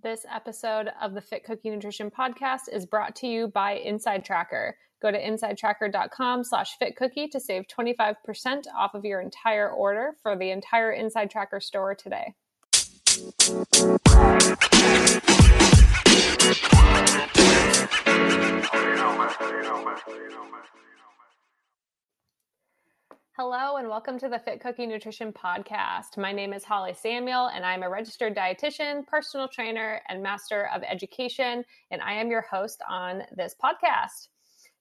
This episode of the Fit Cookie Nutrition Podcast is brought to you by Inside Tracker. Go to insidetracker.com slash fitcookie to save 25% off of your entire order for the entire Inside Tracker store today. Hello, and welcome to the Fit Cookie Nutrition Podcast. My name is Holly Samuel, and I'm a registered dietitian, personal trainer, and master of education. And I am your host on this podcast.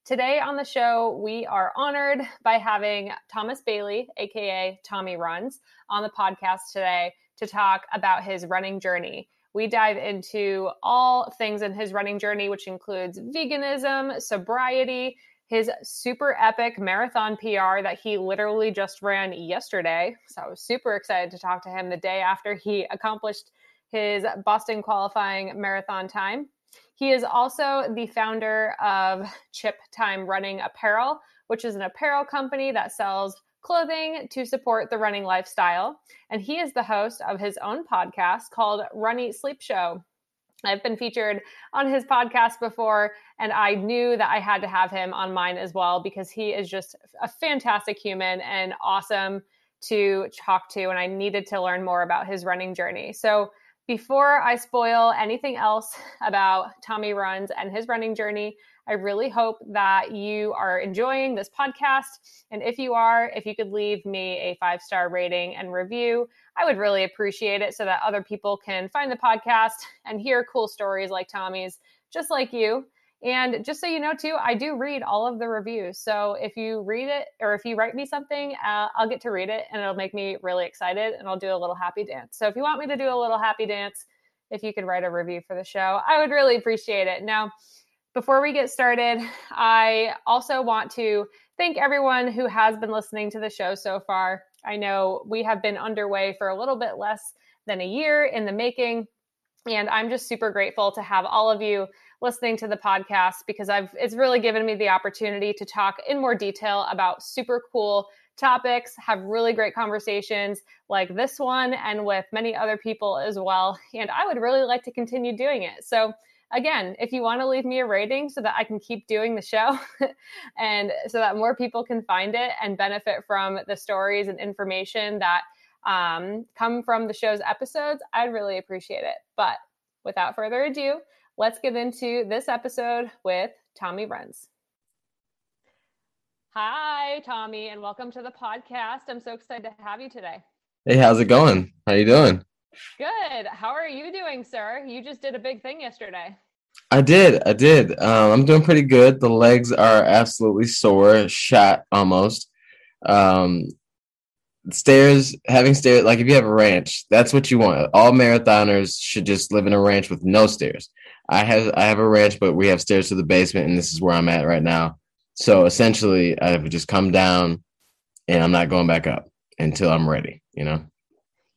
Today on the show, we are honored by having Thomas Bailey, aka Tommy Runs, on the podcast today to talk about his running journey. We dive into all things in his running journey, which includes veganism, sobriety, his super epic marathon PR that he literally just ran yesterday. So I was super excited to talk to him the day after he accomplished his Boston qualifying marathon time. He is also the founder of Chip Time Running Apparel, which is an apparel company that sells clothing to support the running lifestyle. And he is the host of his own podcast called Run Eat Sleep Show. I've been featured on his podcast before, and I knew that I had to have him on mine as well because he is just a fantastic human and awesome to talk to. And I needed to learn more about his running journey. So, before I spoil anything else about Tommy Runs and his running journey, I really hope that you are enjoying this podcast. And if you are, if you could leave me a five star rating and review, I would really appreciate it so that other people can find the podcast and hear cool stories like Tommy's, just like you. And just so you know, too, I do read all of the reviews. So if you read it or if you write me something, uh, I'll get to read it and it'll make me really excited and I'll do a little happy dance. So if you want me to do a little happy dance, if you could write a review for the show, I would really appreciate it. Now, before we get started, I also want to thank everyone who has been listening to the show so far. I know we have been underway for a little bit less than a year in the making. And I'm just super grateful to have all of you listening to the podcast because I've it's really given me the opportunity to talk in more detail about super cool topics, have really great conversations like this one and with many other people as well. And I would really like to continue doing it. So again, if you want to leave me a rating so that I can keep doing the show and so that more people can find it and benefit from the stories and information that um, come from the show's episodes, I'd really appreciate it. But without further ado, let's get into this episode with Tommy Runs. Hi, Tommy, and welcome to the podcast. I'm so excited to have you today. Hey, how's it going? How are you doing? Good. How are you doing, sir? You just did a big thing yesterday. I did. I did. Um, I'm doing pretty good. The legs are absolutely sore, shot almost. Um, stairs, having stairs, like if you have a ranch, that's what you want. All marathoners should just live in a ranch with no stairs. I have I have a ranch, but we have stairs to the basement, and this is where I'm at right now. So essentially, I've just come down, and I'm not going back up until I'm ready. You know.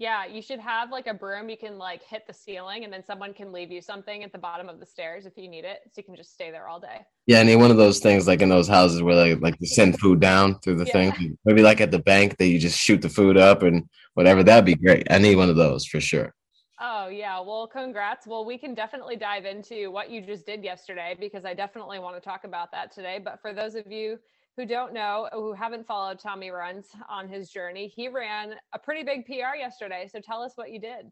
Yeah, you should have like a broom you can like hit the ceiling and then someone can leave you something at the bottom of the stairs if you need it. So you can just stay there all day. Yeah, I need one of those things like in those houses where they like send food down through the yeah. thing. Maybe like at the bank that you just shoot the food up and whatever. That'd be great. I need one of those for sure. Oh, yeah. Well, congrats. Well, we can definitely dive into what you just did yesterday because I definitely want to talk about that today. But for those of you who don't know, who haven't followed Tommy Runs on his journey, he ran a pretty big PR yesterday. So tell us what you did.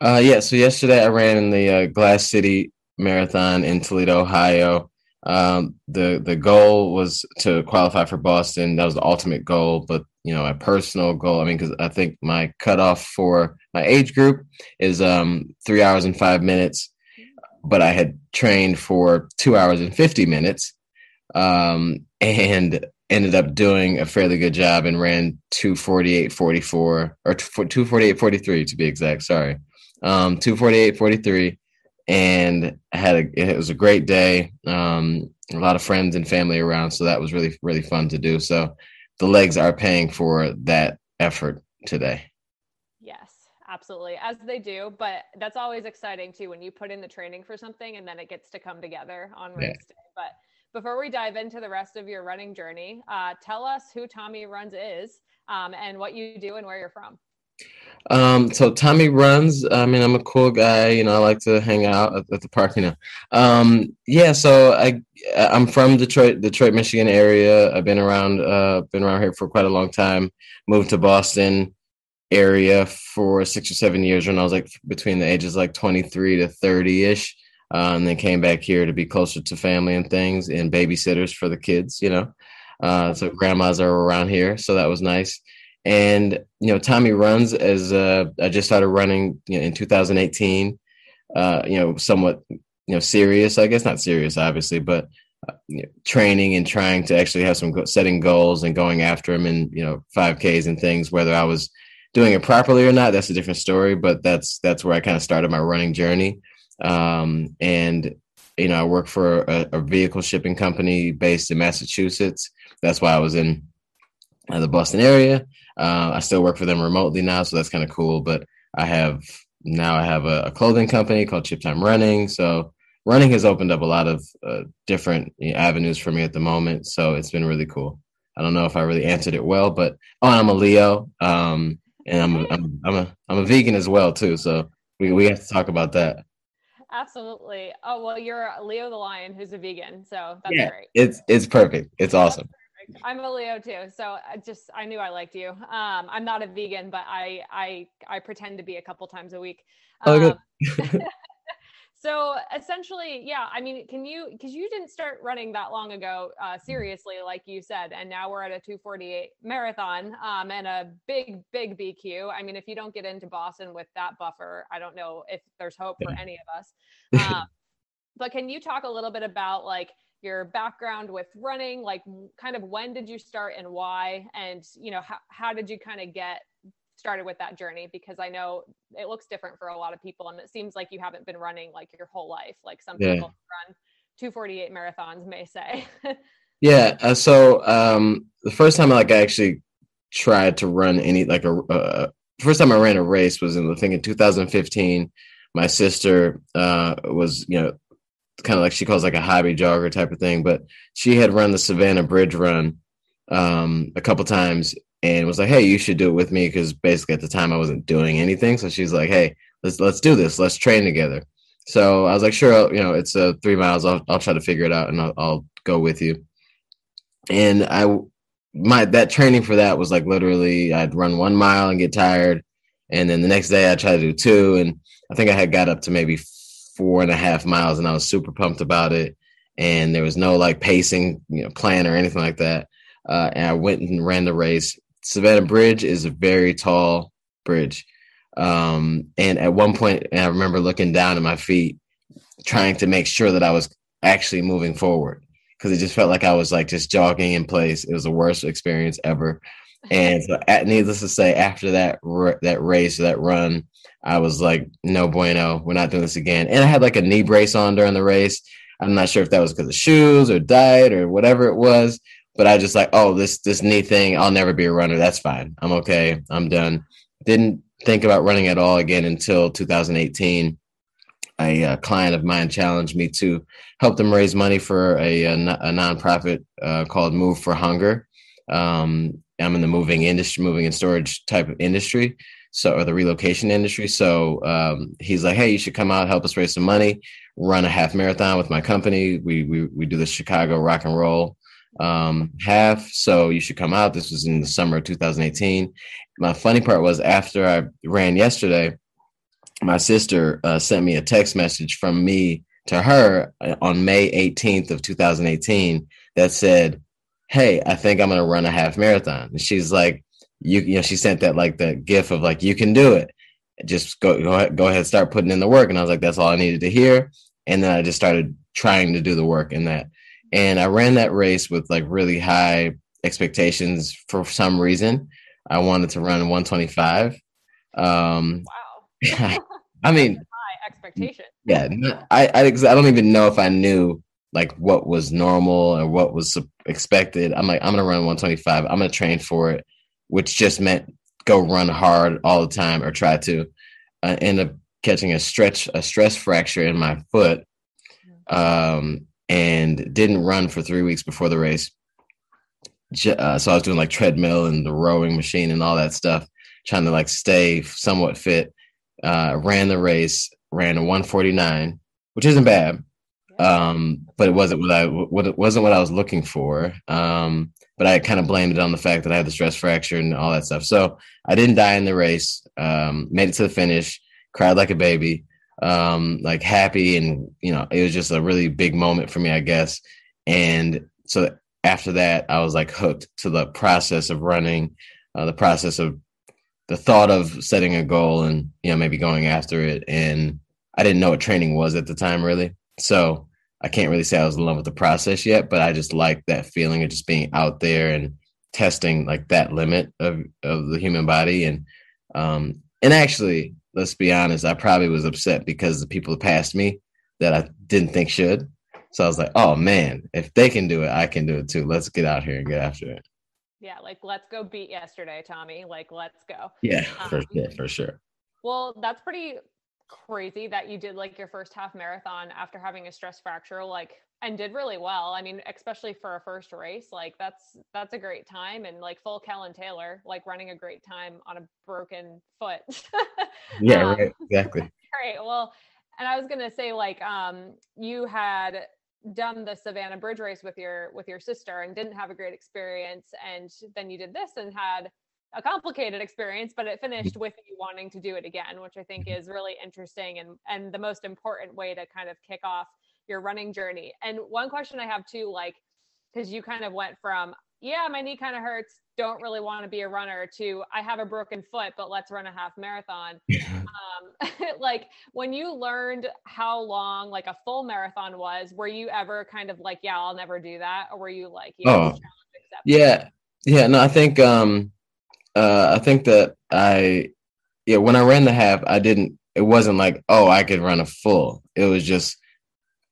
Uh, yeah, so yesterday I ran in the uh, Glass City Marathon in Toledo, Ohio. Um, the the goal was to qualify for Boston. That was the ultimate goal, but you know, my personal goal. I mean, because I think my cutoff for my age group is um, three hours and five minutes, but I had trained for two hours and fifty minutes um, and ended up doing a fairly good job and ran 248.44 or 248.43 to be exact. Sorry, um, 248.43, and I had a it was a great day. Um, a lot of friends and family around, so that was really really fun to do. So the legs are paying for that effort today. Yes, absolutely, as they do. But that's always exciting too when you put in the training for something and then it gets to come together on race yeah. day. But before we dive into the rest of your running journey, uh, tell us who Tommy Runs is um, and what you do and where you're from. Um, so Tommy runs. I mean, I'm a cool guy. You know, I like to hang out at, at the park. You know, um, yeah. So I I'm from Detroit, Detroit, Michigan area. I've been around, uh, been around here for quite a long time. Moved to Boston area for six or seven years when I was like between the ages like 23 to 30 ish. Uh, and then came back here to be closer to family and things and babysitters for the kids, you know. Uh, so grandmas are around here, so that was nice. And you know, Tommy runs as uh, I just started running you know, in 2018. Uh, you know, somewhat you know serious, I guess not serious, obviously, but uh, you know, training and trying to actually have some go- setting goals and going after them and you know 5Ks and things. Whether I was doing it properly or not, that's a different story. But that's that's where I kind of started my running journey. Um, and you know, I work for a, a, vehicle shipping company based in Massachusetts. That's why I was in uh, the Boston area. Uh, I still work for them remotely now, so that's kind of cool. But I have now I have a, a, clothing company called Chip Time Running. So running has opened up a lot of uh, different avenues for me at the moment. So it's been really cool. I don't know if I really answered it well, but oh, I'm a Leo, um, and I'm a, I'm, I'm a I'm a vegan as well too. So we we have to talk about that. Absolutely. Oh well, you're Leo the lion, who's a vegan, so that's yeah, great. It's it's perfect. It's awesome. I'm a Leo too, so I just I knew I liked you. Um, I'm not a vegan, but I I I pretend to be a couple times a week. Um, oh, so essentially, yeah. I mean, can you because you didn't start running that long ago, uh, seriously, like you said, and now we're at a 248 marathon um, and a big big BQ. I mean, if you don't get into Boston with that buffer, I don't know if there's hope for any of us. Um, but can you talk a little bit about like your background with running like kind of when did you start and why and you know how, how did you kind of get started with that journey because i know it looks different for a lot of people and it seems like you haven't been running like your whole life like some yeah. people run 248 marathons may say yeah uh, so um the first time like i actually tried to run any like a uh, first time i ran a race was in the thing in 2015 my sister uh was you know kind of like she calls like a hobby jogger type of thing. But she had run the Savannah Bridge Run um, a couple times and was like, "Hey, you should do it with me," because basically at the time I wasn't doing anything. So she's like, "Hey, let's let's do this. Let's train together." So I was like, "Sure, you know, it's uh, three miles. I'll I'll try to figure it out, and I'll, I'll go with you." And I my that training for that was like literally I'd run one mile and get tired, and then the next day I try to do two, and I think I had got up to maybe four and a half miles and I was super pumped about it. And there was no like pacing, you know, plan or anything like that. Uh, and I went and ran the race. Savannah Bridge is a very tall bridge. Um, and at one point, and I remember looking down at my feet, trying to make sure that I was actually moving forward because it just felt like I was like just jogging in place. It was the worst experience ever. And so, at, needless to say, after that that race, that run, I was like, no bueno, we're not doing this again. And I had like a knee brace on during the race. I'm not sure if that was because of shoes or diet or whatever it was, but I just like, oh, this this knee thing, I'll never be a runner. That's fine. I'm okay. I'm done. Didn't think about running at all again until 2018. A, a client of mine challenged me to help them raise money for a, a, a nonprofit uh, called Move for Hunger. Um, I'm in the moving industry, moving and storage type of industry so or the relocation industry. So um, he's like, hey, you should come out, help us raise some money, run a half marathon with my company. We we we do the Chicago Rock and Roll um, half. So you should come out. This was in the summer of 2018. My funny part was after I ran yesterday, my sister uh, sent me a text message from me to her uh, on May 18th of 2018 that said, "Hey, I think I'm going to run a half marathon." And she's like, you you know she sent that like the gif of like you can do it just go go ahead, go ahead start putting in the work and i was like that's all i needed to hear and then i just started trying to do the work in that and i ran that race with like really high expectations for some reason. I wanted to run 125 um wow. i mean high expectation. yeah I, I i don't even know if i knew like what was normal or what was expected. I'm like i'm gonna run 125 i'm gonna train for it which just meant go run hard all the time or try to. I end up catching a stretch, a stress fracture in my foot, um, and didn't run for three weeks before the race. Uh, so I was doing like treadmill and the rowing machine and all that stuff. trying to like stay somewhat fit. Uh, ran the race, ran a 149, which isn't bad, um, but it wasn't what I what it wasn't what I was looking for. Um, but I kind of blamed it on the fact that I had the stress fracture and all that stuff. So I didn't die in the race. Um, made it to the finish, cried like a baby, um, like happy, and you know it was just a really big moment for me, I guess. And so after that, I was like hooked to the process of running, uh, the process of the thought of setting a goal and you know maybe going after it. And I didn't know what training was at the time, really. So I can't really say I was in love with the process yet, but I just like that feeling of just being out there and testing like that limit of of the human body. And um, and actually, let's be honest, I probably was upset because the people passed me that I didn't think should. So I was like, oh man, if they can do it, I can do it too. Let's get out here and get after it. Yeah, like let's go beat yesterday, Tommy. Like let's go. Yeah, um, for sure, for sure. Well, that's pretty crazy that you did like your first half marathon after having a stress fracture like and did really well i mean especially for a first race like that's that's a great time and like full Kellyn Taylor like running a great time on a broken foot yeah um, right exactly great well and i was gonna say like um you had done the Savannah Bridge race with your with your sister and didn't have a great experience and then you did this and had a complicated experience but it finished mm-hmm. with you wanting to do it again which I think mm-hmm. is really interesting and and the most important way to kind of kick off your running journey. And one question I have too like cuz you kind of went from yeah, my knee kind of hurts, don't really want to be a runner to I have a broken foot, but let's run a half marathon. um, like when you learned how long like a full marathon was, were you ever kind of like, yeah, I'll never do that? Or were you like, know, oh, yeah, yeah, no, I think, um, uh, I think that I, yeah, when I ran the half, I didn't, it wasn't like, oh, I could run a full. It was just,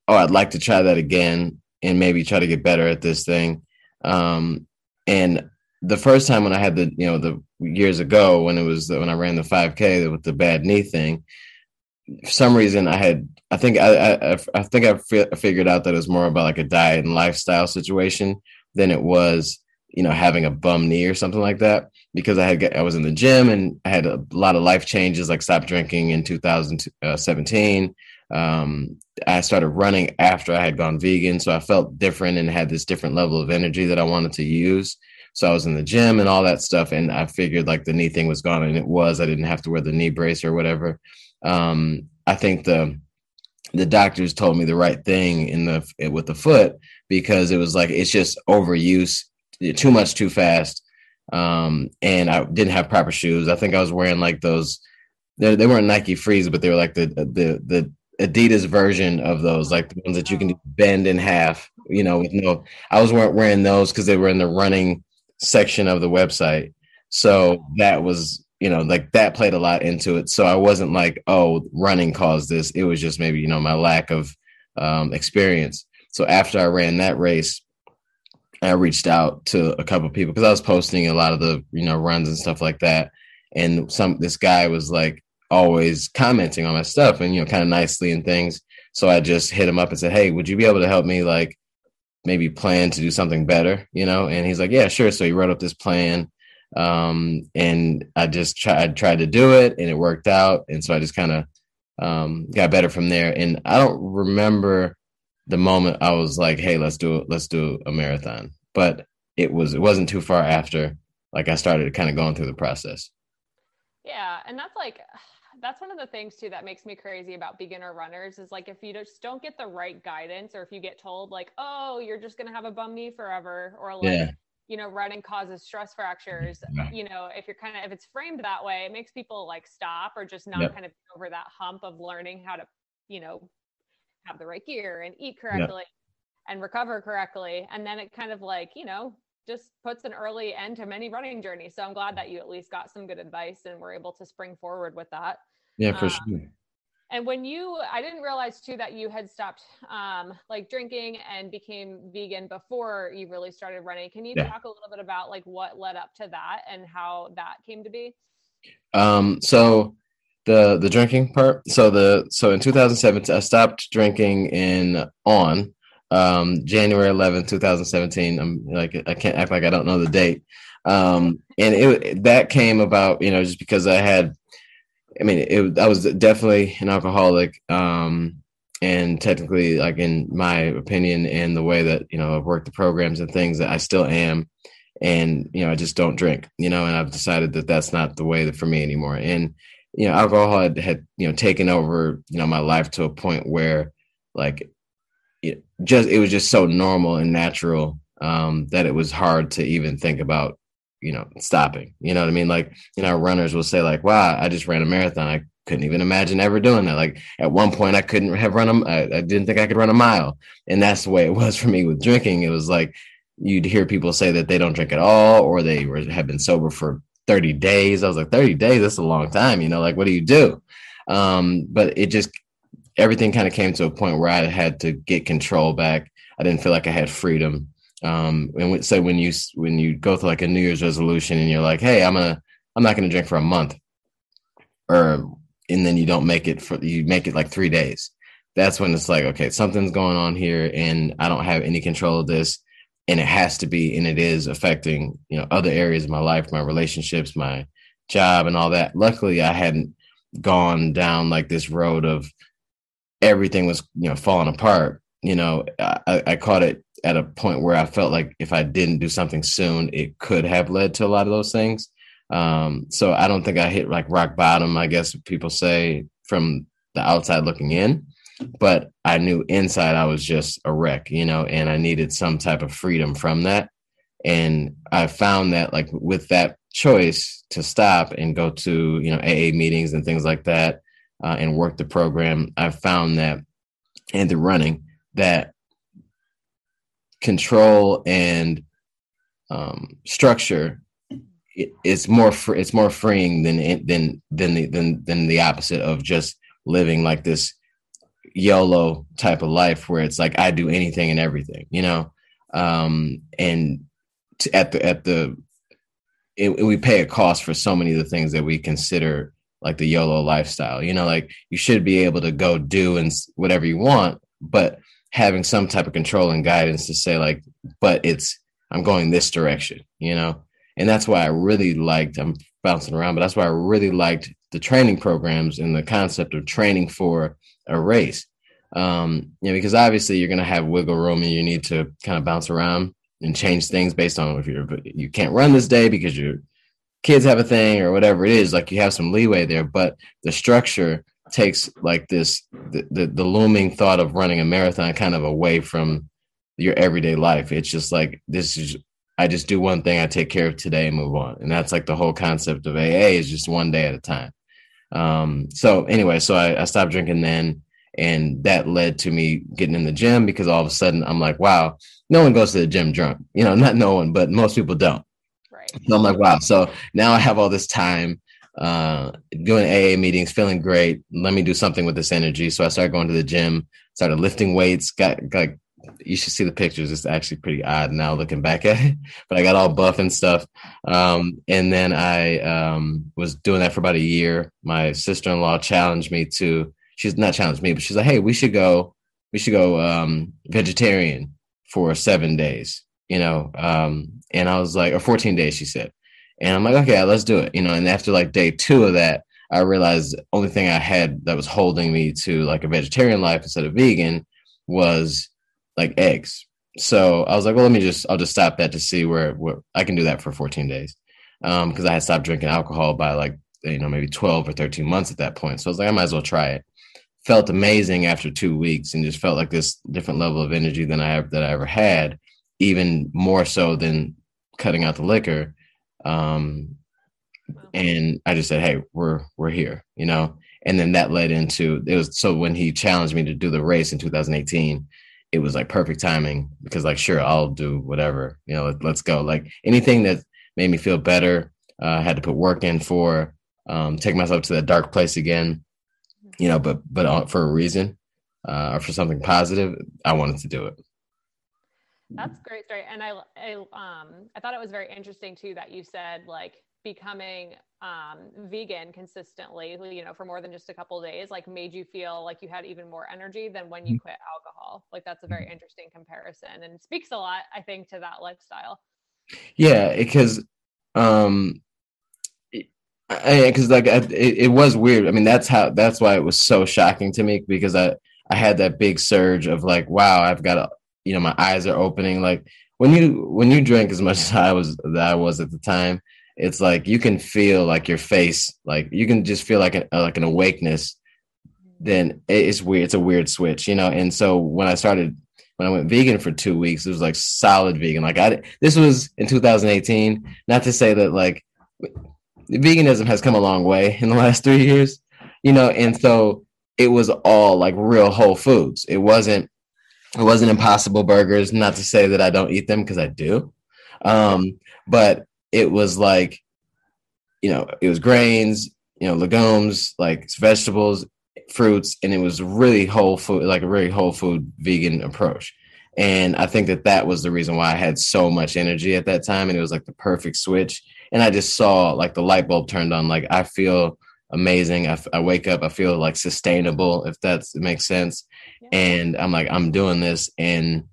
oh, I'd like to try that again and maybe try to get better at this thing. Um, and the first time when I had the, you know, the years ago when it was the, when I ran the 5K with the bad knee thing, for some reason I had, I think I, I, I think I figured out that it was more about like a diet and lifestyle situation than it was, you know, having a bum knee or something like that. Because I had, I was in the gym and I had a lot of life changes, like stopped drinking in 2017. Um, I started running after I had gone vegan, so I felt different and had this different level of energy that I wanted to use. So I was in the gym and all that stuff, and I figured like the knee thing was gone, and it was. I didn't have to wear the knee brace or whatever. Um, I think the the doctors told me the right thing in the with the foot because it was like it's just overuse, too much too fast, um, and I didn't have proper shoes. I think I was wearing like those. They, weren't Nike Frees, but they were like the the the Adidas version of those, like the ones that you can bend in half. You know, with no, I was wearing those because they were in the running section of the website. So that was, you know, like that played a lot into it. So I wasn't like, oh, running caused this. It was just maybe, you know, my lack of um, experience. So after I ran that race, I reached out to a couple people because I was posting a lot of the, you know, runs and stuff like that. And some this guy was like, always commenting on my stuff and you know kind of nicely and things. So i just hit him up and said hey would you be able to help me like maybe plan to do something better? You know? And he's like yeah sure. So he wrote up this plan um, and i just tried tried to do it and it worked out. And so i just kind of um, got better from there. And i don't remember the moment i was like hey let's do it let's do a marathon. But it was it wasn't too far after like i started kind of going through the process. Yeah. And that's like that's one of the things too that makes me crazy about beginner runners is like if you just don't get the right guidance or if you get told like oh you're just going to have a bum knee forever or like yeah. you know running causes stress fractures yeah. you know if you're kind of if it's framed that way it makes people like stop or just not yep. kind of over that hump of learning how to you know have the right gear and eat correctly yep. and recover correctly and then it kind of like you know just puts an early end to many running journeys. So I'm glad that you at least got some good advice and were able to spring forward with that. Yeah, for um, sure. And when you, I didn't realize too that you had stopped um, like drinking and became vegan before you really started running. Can you yeah. talk a little bit about like what led up to that and how that came to be? Um, so the the drinking part. So the so in 2007, I stopped drinking in on um, January 11, 2017. I'm like, I can't act like I don't know the date. Um, and it, that came about, you know, just because I had, I mean, it, I was definitely an alcoholic. Um, and technically, like in my opinion, and the way that, you know, I've worked the programs and things that I still am. And, you know, I just don't drink, you know, and I've decided that that's not the way for me anymore. And, you know, alcohol had, had, you know, taken over, you know, my life to a point where like it just it was just so normal and natural um, that it was hard to even think about you know stopping you know what i mean? Like you know runners will say like wow i just ran a marathon. I couldn't even imagine ever doing that. Like at one point i couldn't have run a I, I didn't think i could run a mile. And that's the way it was for me with drinking. It was like you'd hear people say that they don't drink at all or they were, have been sober for 30 days. I was like 30 days? That's a long time you know? Like what do you do? Um, but it just everything kind of came to a point where I had to get control back. I didn't feel like I had freedom. Um, and so when you when you go through like a New Year's resolution and you're like, hey, I'm gonna I'm not gonna drink for a month, or and then you don't make it for you make it like three days. That's when it's like, okay, something's going on here, and I don't have any control of this, and it has to be, and it is affecting you know other areas of my life, my relationships, my job, and all that. Luckily, I hadn't gone down like this road of everything was you know falling apart you know I, I caught it at a point where i felt like if i didn't do something soon it could have led to a lot of those things. Um, so i don't think i hit like rock bottom i guess people say from the outside looking in but i knew inside i was just a wreck you know and i needed some type of freedom from that. And i found that like with that choice to stop and go to you know aa meetings and things like that uh, and work the program, I found that and the running that control and um, structure it's more fr- it's more freeing than than than the than than the opposite of just living like this YOLO type of life where it's like I do anything and everything, you know. Um, and to, at the at the it, we pay a cost for so many of the things that we consider like the YOLO lifestyle. You know, like you should be able to go do and whatever you want, but having some type of control and guidance to say like, but it's I'm going this direction, you know? And that's why I really liked I'm bouncing around, but that's why I really liked the training programs and the concept of training for a race. Um, you know, because obviously you're gonna have wiggle room and you need to kind of bounce around and change things based on if you're you can't run this day because you're kids have a thing or whatever it is like you have some leeway there but the structure takes like this the, the, the looming thought of running a marathon kind of away from your everyday life. It's just like this is i just do one thing i take care of today and move on. And that's like the whole concept of aa is just one day at a time. Um so anyway so I, I stopped drinking then and that led to me getting in the gym because all of a sudden i'm like wow no one goes to the gym drunk. You know not no one but most people don't. Right. so I'm like, wow. So now I have all this time uh, doing AA meetings, feeling great. Let me do something with this energy. So I started going to the gym, started lifting weights, got, got you should see the pictures. It's actually pretty odd now looking back at it, but I got all buff and stuff. Um, and then I um, was doing that for about a year. My sister in law challenged me to, she's not challenged me, but she's like, hey, we should go, we should go um, vegetarian for seven days, you know, um, and I was like, or 14 days, she said. And I'm like, okay, let's do it. You know, and after like day two of that, I realized the only thing I had that was holding me to like a vegetarian life instead of vegan was like eggs. So I was like, well, let me just, I'll just stop that to see where, where I can do that for 14 days. Um, cause I had stopped drinking alcohol by like, you know, maybe 12 or 13 months at that point. So I was like, I might as well try it. Felt amazing after two weeks and just felt like this different level of energy than I, that I ever had, even more so than cutting out the liquor. Um, and I just said, "Hey, we're we're here," you know. And then that led into it was so when he challenged me to do the race in 2018, it was like perfect timing because like sure I'll do whatever you know let, us go like anything that made me feel better. Uh, I had to put work in for um, take myself to that dark place again, you know, but but for a reason uh, or for something positive, I wanted to do it. That's great story. And I, I, um, I thought it was very interesting too that you said like becoming um, vegan consistently, you know, for more than just a couple days, like made you feel like you had even more energy than when you mm-hmm. quit alcohol. Like that's a very mm-hmm. interesting comparison and speaks a lot, I think, to that lifestyle. Yeah, because um because like it, it was weird. I mean, that's how that's why it was so shocking to me because I I had that big surge of like, wow, I've got a you know my eyes are opening. Like when you when you drink as much as I was that I was at the time, it's like you can feel like your face, like you can just feel like an uh, like an awakeness. Mm-hmm. Then it's weird. It's a weird switch, you know. And so when I started when I went vegan for two weeks, it was like solid vegan. Like I this was in 2018. Not to say that like veganism has come a long way in the last three years, you know, and so it was all like real whole foods. It wasn't it wasn't impossible burgers. Not to say that I don't eat them because I do. Um, but it was like, you know, it was grains, you know, legumes, like vegetables, fruits, and it was really whole food, like a really whole food vegan approach. And I think that that was the reason why I had so much energy at that time. And it was like the perfect switch and I just saw like the light bulb turned on. Like I feel amazing. I, I wake up, I feel like sustainable, if that makes sense. And I'm like, I'm doing this and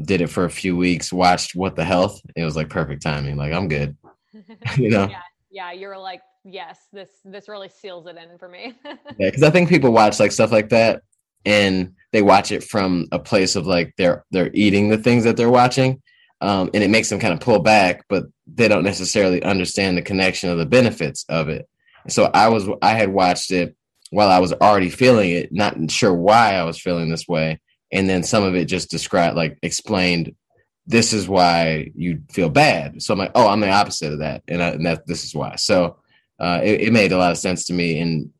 did it for a few weeks, watched What the Health. It was like perfect timing. Like I'm good. you know? Yeah. Yeah. You're like, yes, this, this really seals it in for me. yeah. Cause I think people watch like stuff like that and they watch it from a place of like they're, they're eating the things that they're watching um, and it makes them kind of pull back, but they don't necessarily understand the connection of the benefits of it. So I was I had watched it while I was already feeling it, not sure why I was feeling this way, and then some of it just described like explained this is why you feel bad. So I'm like, oh, I'm the opposite of that, and, I, and that this is why. So uh, it, it made a lot of sense to me, and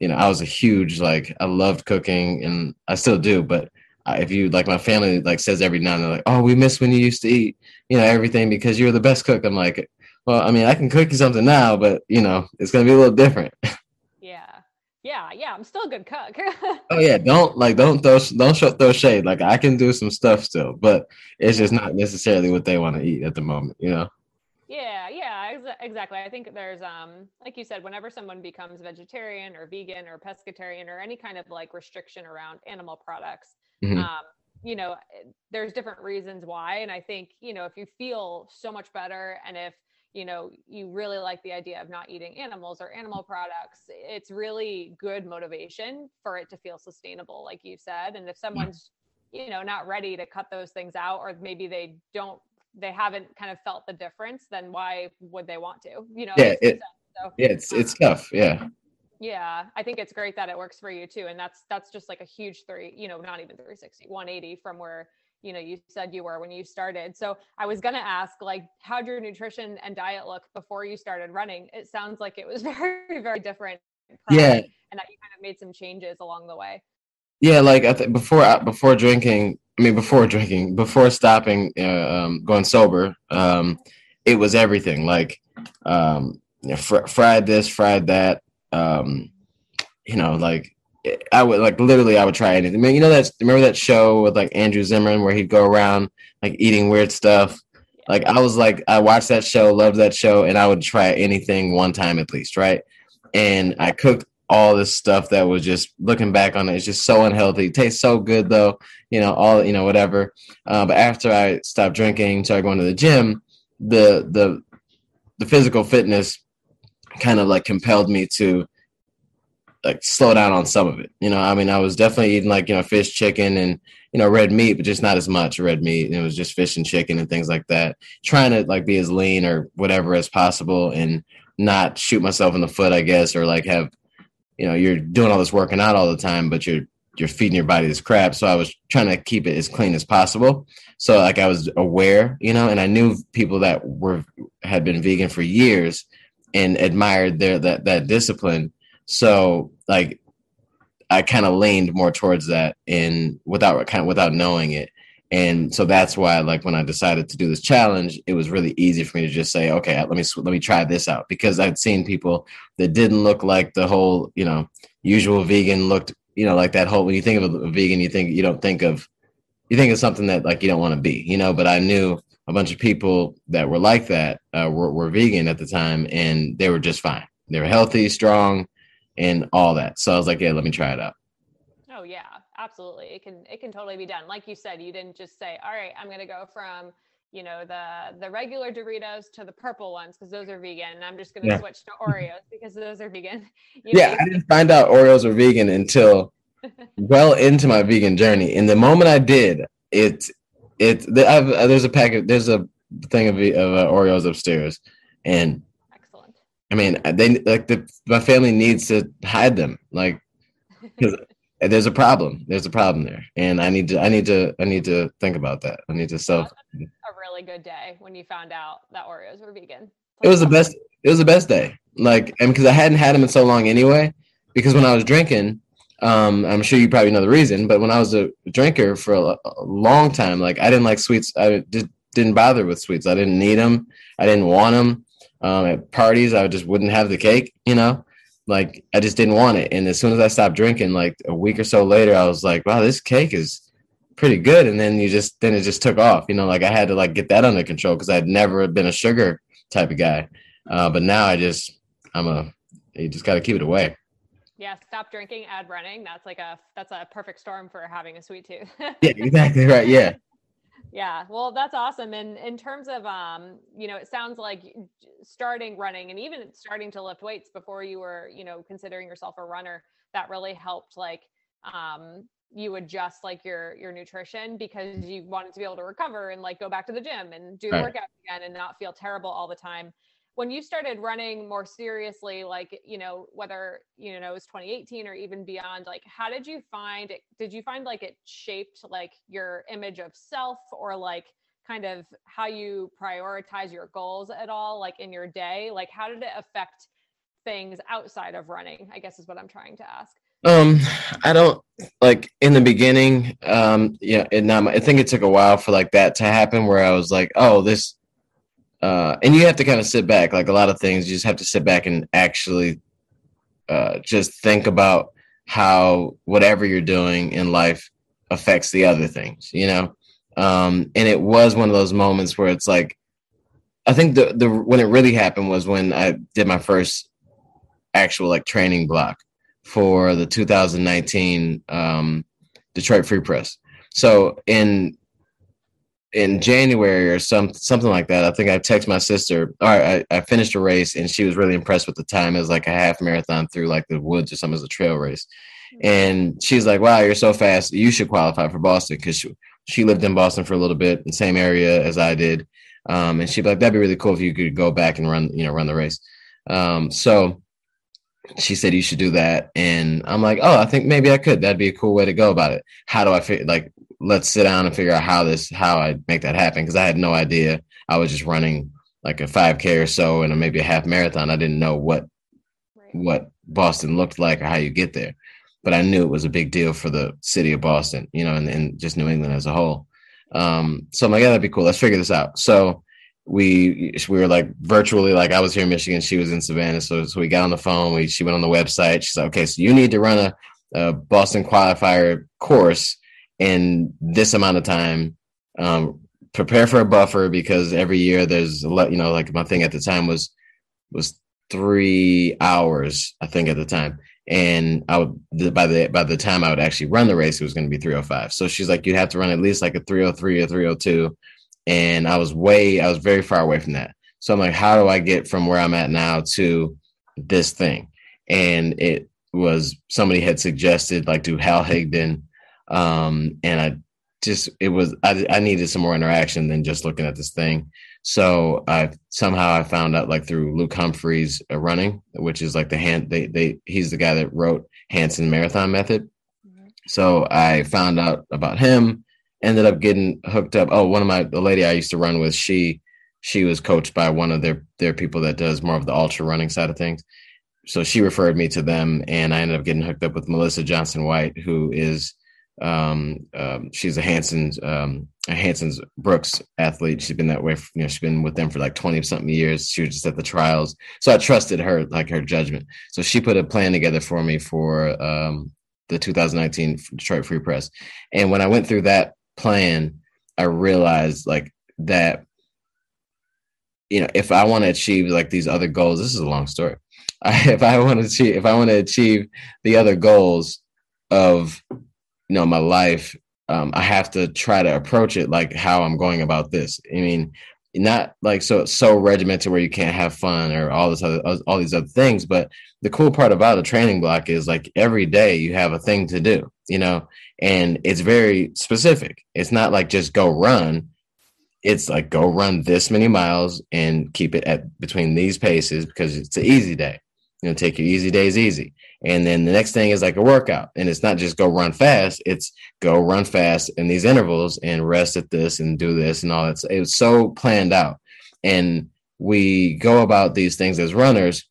you know, I was a huge like I loved cooking, and I still do, but if you like my family like says every now and then like oh we miss when you used to eat you know everything because you're the best cook i'm like well i mean i can cook you something now but you know it's gonna be a little different yeah yeah i'm still a good cook oh yeah don't like don't throw don't show, throw shade like i can do some stuff still but it's just not necessarily what they want to eat at the moment you know yeah, yeah, ex- exactly. I think there's um like you said whenever someone becomes vegetarian or vegan or pescatarian or any kind of like restriction around animal products, Mm-hmm. Um, you know, there's different reasons why. And I think, you know, if you feel so much better and if, you know, you really like the idea of not eating animals or animal products, it's really good motivation for it to feel sustainable, like you said. And if someone's, you know, not ready to cut those things out, or maybe they don't, they haven't kind of felt the difference, then why would they want to? You know, yeah, it, so, yeah, it's it's um, tough. Yeah. Yeah, I think it's great that it works for you too. And that's that's just like a huge three, you know, not even 360, 180 from where you know you said you were when you started. So I was gonna ask, like, how'd your nutrition and diet look before you started running? It sounds like it was very, very different. Yeah. And that you kind of made some changes along the way. Yeah, like I think before uh, before drinking, I mean before drinking, before stopping, uh, um, going sober, um, it was everything. Like, um, you know, fr- fried this, fried that, um, you know, like I would like literally I would try anything. I mean, you know that remember that show with like Andrew Zimmern where he'd go around like eating weird stuff. Like I was like I watched that show, loved that show, and I would try anything one time at least, right? And I cooked all this stuff that was just looking back on it, it's just so unhealthy. It tastes so good though, you know, all you know, whatever. Uh, but after I stopped drinking, started going to the gym, the the the physical fitness kind of like compelled me to like slow down on some of it. You know, I mean, I was definitely eating like, you know, fish, chicken, and, you know, red meat, but just not as much red meat. It was just fish and chicken and things like that. Trying to like be as lean or whatever as possible and not shoot myself in the foot, I guess, or like have, you know, you're doing all this working out all the time, but you're, you're feeding your body this crap. So I was trying to keep it as clean as possible. So like I was aware, you know, and I knew people that were, had been vegan for years and admired their that that discipline. So like I kind of leaned more towards that in without kind of without knowing it. And so that's why like when I decided to do this challenge, it was really easy for me to just say, okay, let me let me try this out because I'd seen people that didn't look like the whole, you know, usual vegan looked, you know, like that whole when you think of a vegan, you think you don't think of you think of something that like you don't want to be, you know, but I knew a bunch of people that were like that uh, were, were vegan at the time and they were just fine. They were healthy, strong, and all that. So I was like, yeah, let me try it out. Oh yeah, absolutely. It can it can totally be done. Like you said, you didn't just say, "All right, I'm going to go from you know the the regular Doritos to the purple ones because those are vegan, and I'm just going to yeah. switch to Oreos because those are vegan." You yeah, know? I didn't find out Oreos were vegan until well into my vegan journey. And the moment I did, it it I've, there's a packet there's a thing of, of uh, Oreos upstairs, and. I mean, they like the my family needs to hide them, like because there's a problem. There's a problem there, and I need to I need to I need to think about that. I need to self. a really good day when you found out that Oreos were vegan. It was the best. It was the best day. Like, and because I hadn't had them in so long anyway. Because when I was drinking, um, I'm sure you probably know the reason, but when I was a drinker for a, a long time, like I didn't like sweets. I just didn't bother with sweets. I didn't need them. I didn't want them. Um, at parties, I just wouldn't have the cake. You know, like I just didn't want it. And as soon as I stopped drinking, like a week or so later, I was like, wow, this cake is pretty good. And then you just then it just took off. You know, like I had to like get that under control because I'd never been a sugar type of guy. Uh, but now I just I'm a you just got to keep it away. Yeah, stop drinking, add running. That's like a that's a perfect storm for having a sweet tooth. yeah, exactly right. Yeah. Yeah, well, that's awesome. And in terms of, um, you know, it sounds like starting running and even starting to lift weights before you were, you know, considering yourself a runner, that really helped, like, um, you adjust like your your nutrition because you wanted to be able to recover and like go back to the gym and do the right. workout again and not feel terrible all the time when you started running more seriously like you know whether you know it was 2018 or even beyond like how did you find it did you find like it shaped like your image of self or like kind of how you prioritize your goals at all like in your day? Like how did it affect things outside of running i guess is what i'm trying to ask. Um i don't like in the beginning um yeah and i think it took a while for like that to happen where i was like oh this uh, and you have to kind of sit back. Like a lot of things, you just have to sit back and actually uh, just think about how whatever you're doing in life affects the other things, you know. Um, and it was one of those moments where it's like, I think the the when it really happened was when I did my first actual like training block for the 2019 um, Detroit Free Press. So in in January or some something like that. I think I texted my sister. All right, I, I finished a race and she was really impressed with the time. It was like a half marathon through like the woods or something as a trail race. And she's like, "Wow, you're so fast. You should qualify for Boston because she, she lived in Boston for a little bit, the same area as I did. Um, and she'd be like, "That'd be really cool if you could go back and run, you know, run the race." Um, so she said you should do that, and I'm like, "Oh, I think maybe I could. That'd be a cool way to go about it. How do I feel like let's sit down and figure out how this how I make that happen because I had no idea. I was just running like a 5K or so and maybe a half marathon. I didn't know what right. what Boston looked like or how you get there, but I knew it was a big deal for the city of Boston, you know, and, and just New England as a whole. Um, so I'm like, yeah, that'd be cool. Let's figure this out. So we we were like virtually like I was here in Michigan, she was in Savannah. So so we got on the phone. We she went on the website. She said, okay, so you need to run a, a Boston qualifier course in this amount of time. Um, prepare for a buffer because every year there's a lot, you know, like my thing at the time was was three hours, I think at the time. And I would by the by the time I would actually run the race, it was going to be 305. So she's like, you'd have to run at least like a 303 or 302. And I was way, I was very far away from that. So I'm like, how do I get from where I'm at now to this thing? And it was somebody had suggested like do Hal Higdon um, and I just it was I, I needed some more interaction than just looking at this thing. So I somehow I found out like through Luke Humphrey's uh, running, which is like the hand they they he's the guy that wrote Hanson Marathon Method. Mm-hmm. So I found out about him, ended up getting hooked up. Oh, one of my the lady I used to run with, she she was coached by one of their their people that does more of the ultra running side of things. So she referred me to them, and I ended up getting hooked up with Melissa Johnson White, who is um, um, she's a Hanson's um, a Hanson's Brooks athlete. She's been that way. For, you know, she's been with them for like twenty something years. She was just at the trials, so I trusted her, like her judgment. So she put a plan together for me for um, the 2019 Detroit Free Press. And when I went through that plan, I realized like that. You know, if I want to achieve like these other goals, this is a long story. I, if I want to achieve, if I want to achieve the other goals of you know my life um, i have to try to approach it like how i'm going about this. I mean not like so so regimented where you can't have fun or all this other all these other things but the cool part about a training block is like every day you have a thing to do you know and it's very specific. It's not like just go run. It's like go run this many miles and keep it at between these paces because it's an easy day. You know take your easy days easy and then the next thing is like a workout. And it's not just go run fast, it's go run fast in these intervals and rest at this and do this and all that. It was so planned out. And we go about these things as runners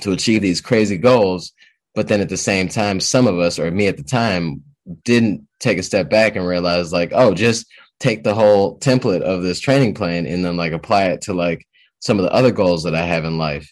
to achieve these crazy goals. But then at the same time, some of us, or me at the time, didn't take a step back and realize, like, oh, just take the whole template of this training plan and then like apply it to like some of the other goals that I have in life.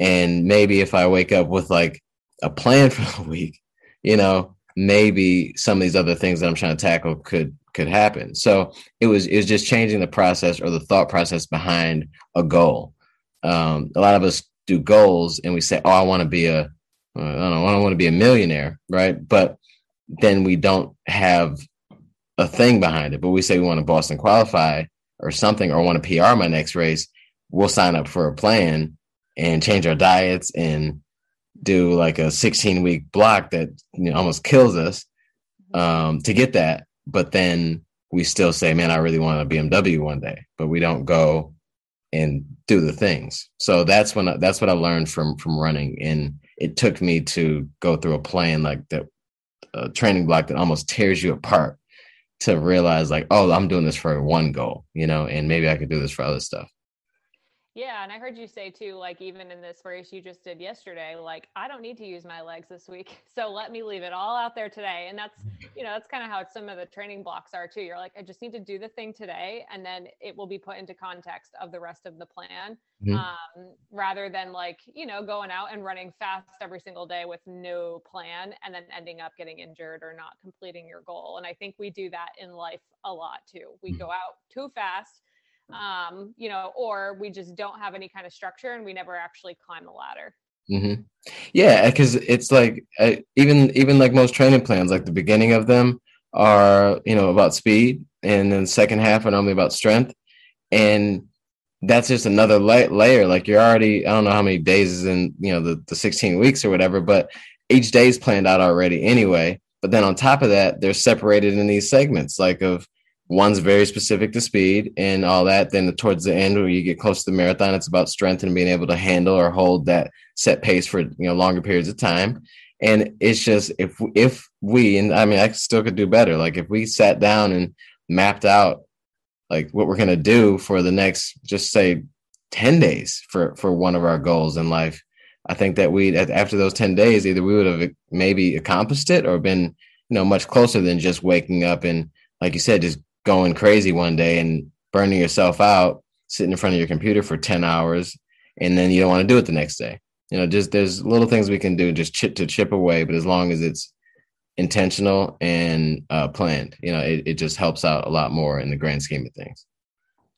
And maybe if I wake up with like a plan for the week, you know, maybe some of these other things that I'm trying to tackle could could happen. So it was it was just changing the process or the thought process behind a goal. Um, a lot of us do goals and we say, "Oh, I want to be a, uh, don't know, I want to be a millionaire," right? But then we don't have a thing behind it. But we say we want to Boston qualify or something, or want to PR my next race. We'll sign up for a plan and change our diets and do like a 16 week block that you know, almost kills us um, to get that. But then we still say, man, I really want a BMW one day, but we don't go and do the things. So that's when I, that's what I learned from from running, and it took me to go through a plan like that, a training block that almost tears you apart to realize like, oh, I'm doing this for one goal, you know, and maybe I could do this for other stuff. Yeah, and I heard you say too, like even in this race you just did yesterday, like I don't need to use my legs this week, so let me leave it all out there today. And that's, you know, that's kind of how some of the training blocks are too. You're like, I just need to do the thing today, and then it will be put into context of the rest of the plan, mm-hmm. um, rather than like you know going out and running fast every single day with no plan, and then ending up getting injured or not completing your goal. And I think we do that in life a lot too. We mm-hmm. go out too fast um, you know, or we just don't have any kind of structure and we never actually climb the ladder. Mm-hmm. Yeah, because it's like uh, even even like most training plans, like the beginning of them are you know about speed, and then the second half are normally about strength, and that's just another la- layer. Like you're already I don't know how many days is in you know the the 16 weeks or whatever, but each day is planned out already anyway. But then on top of that, they're separated in these segments, like of one's very specific to speed and all that. Then towards the end, where you get close to the marathon, it's about strength and being able to handle or hold that set pace for you know longer periods of time. And it's just if if we and I mean I still could do better. Like if we sat down and mapped out like what we're gonna do for the next just say 10 days for for one of our goals in life i think that we after those 10 days either we would have maybe accomplished it or been you know much closer than just waking up and like you said just going crazy one day and burning yourself out, sitting in front of your computer for 10 hours, and then you don't want to do it the next day. You know, just there's little things we can do just chip to chip away, but as long as it's intentional and uh, planned, you know, it, it just helps out a lot more in the grand scheme of things.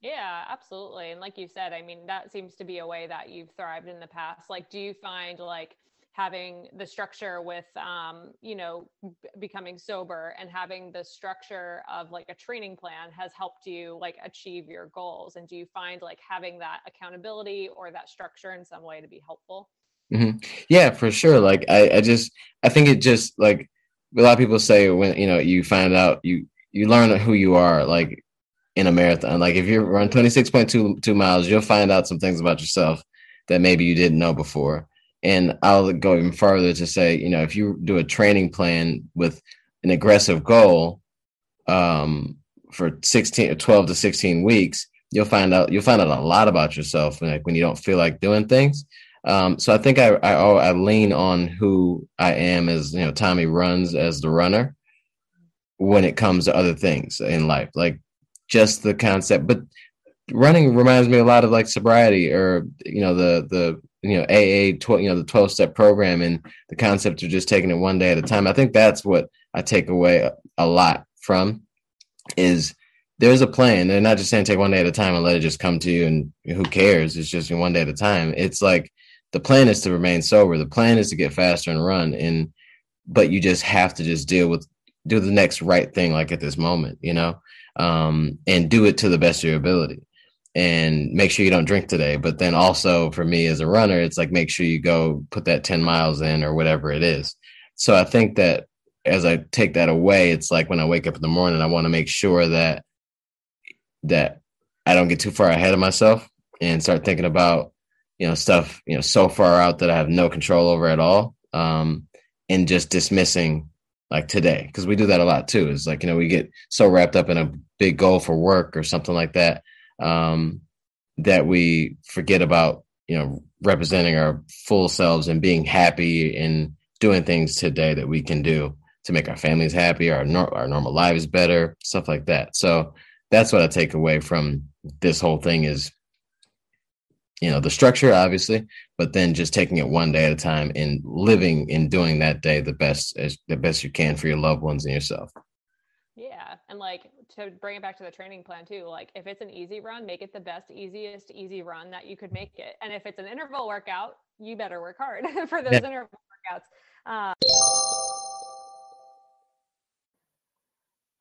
Yeah, absolutely. And like you said, I mean, that seems to be a way that you've thrived in the past. Like, do you find like having the structure with um, you know b- becoming sober and having the structure of like a training plan has helped you like achieve your goals. And do you find like having that accountability or that structure in some way to be helpful? Mm-hmm. yeah for sure. Like I, I just i think it just like a lot of people say when you know you find out you you learn who you are like in a marathon. Like if you run 26.2 miles you'll find out some things about yourself that maybe you didn't know before and I'll go even further to say, you know, if you do a training plan with an aggressive goal um, for 16 or 12 to 16 weeks, you'll find out you'll find out a lot about yourself like when you don't feel like doing things. Um, so I think I, I I lean on who I am as you know Tommy runs as the runner when it comes to other things in life, like just the concept. But running reminds me a lot of like sobriety or you know the the you know AA 12 you know the 12 step program and the concept of just taking it one day at a time I think that's what I take away a, a lot from is there's a plan. They're not just saying take one day at a time and let it just come to you and who cares? It's just one day at a time. It's like the plan is to remain sober. The plan is to get faster and run and but you just have to just deal with do the next right thing like at this moment you know? Um and do it to the best of your ability and make sure you don't drink today. But then also for me as a runner it's like make sure you go put that 10 miles in or whatever it is. So i think that as i take that away it's like when i wake up in the morning i want to make sure that that i don't get too far ahead of myself and start thinking about you know stuff you know so far out that i have no control over at all um and just dismissing like today. Because we do that a lot too. Is like you know we get so wrapped up in a big goal for work or something like that um that we forget about you know representing our full selves and being happy and doing things today that we can do to make our families happy our nor- our normal lives better stuff like that. So that's what i take away from this whole thing is you know the structure obviously but then just taking it one day at a time and living and doing that day the best as the best you can for your loved ones and yourself. Yeah. And like to bring it back to the training plan too like if it's an easy run make it the best easiest easy run that you could make it and if it's an interval workout you better work hard for those yeah. interval workouts um,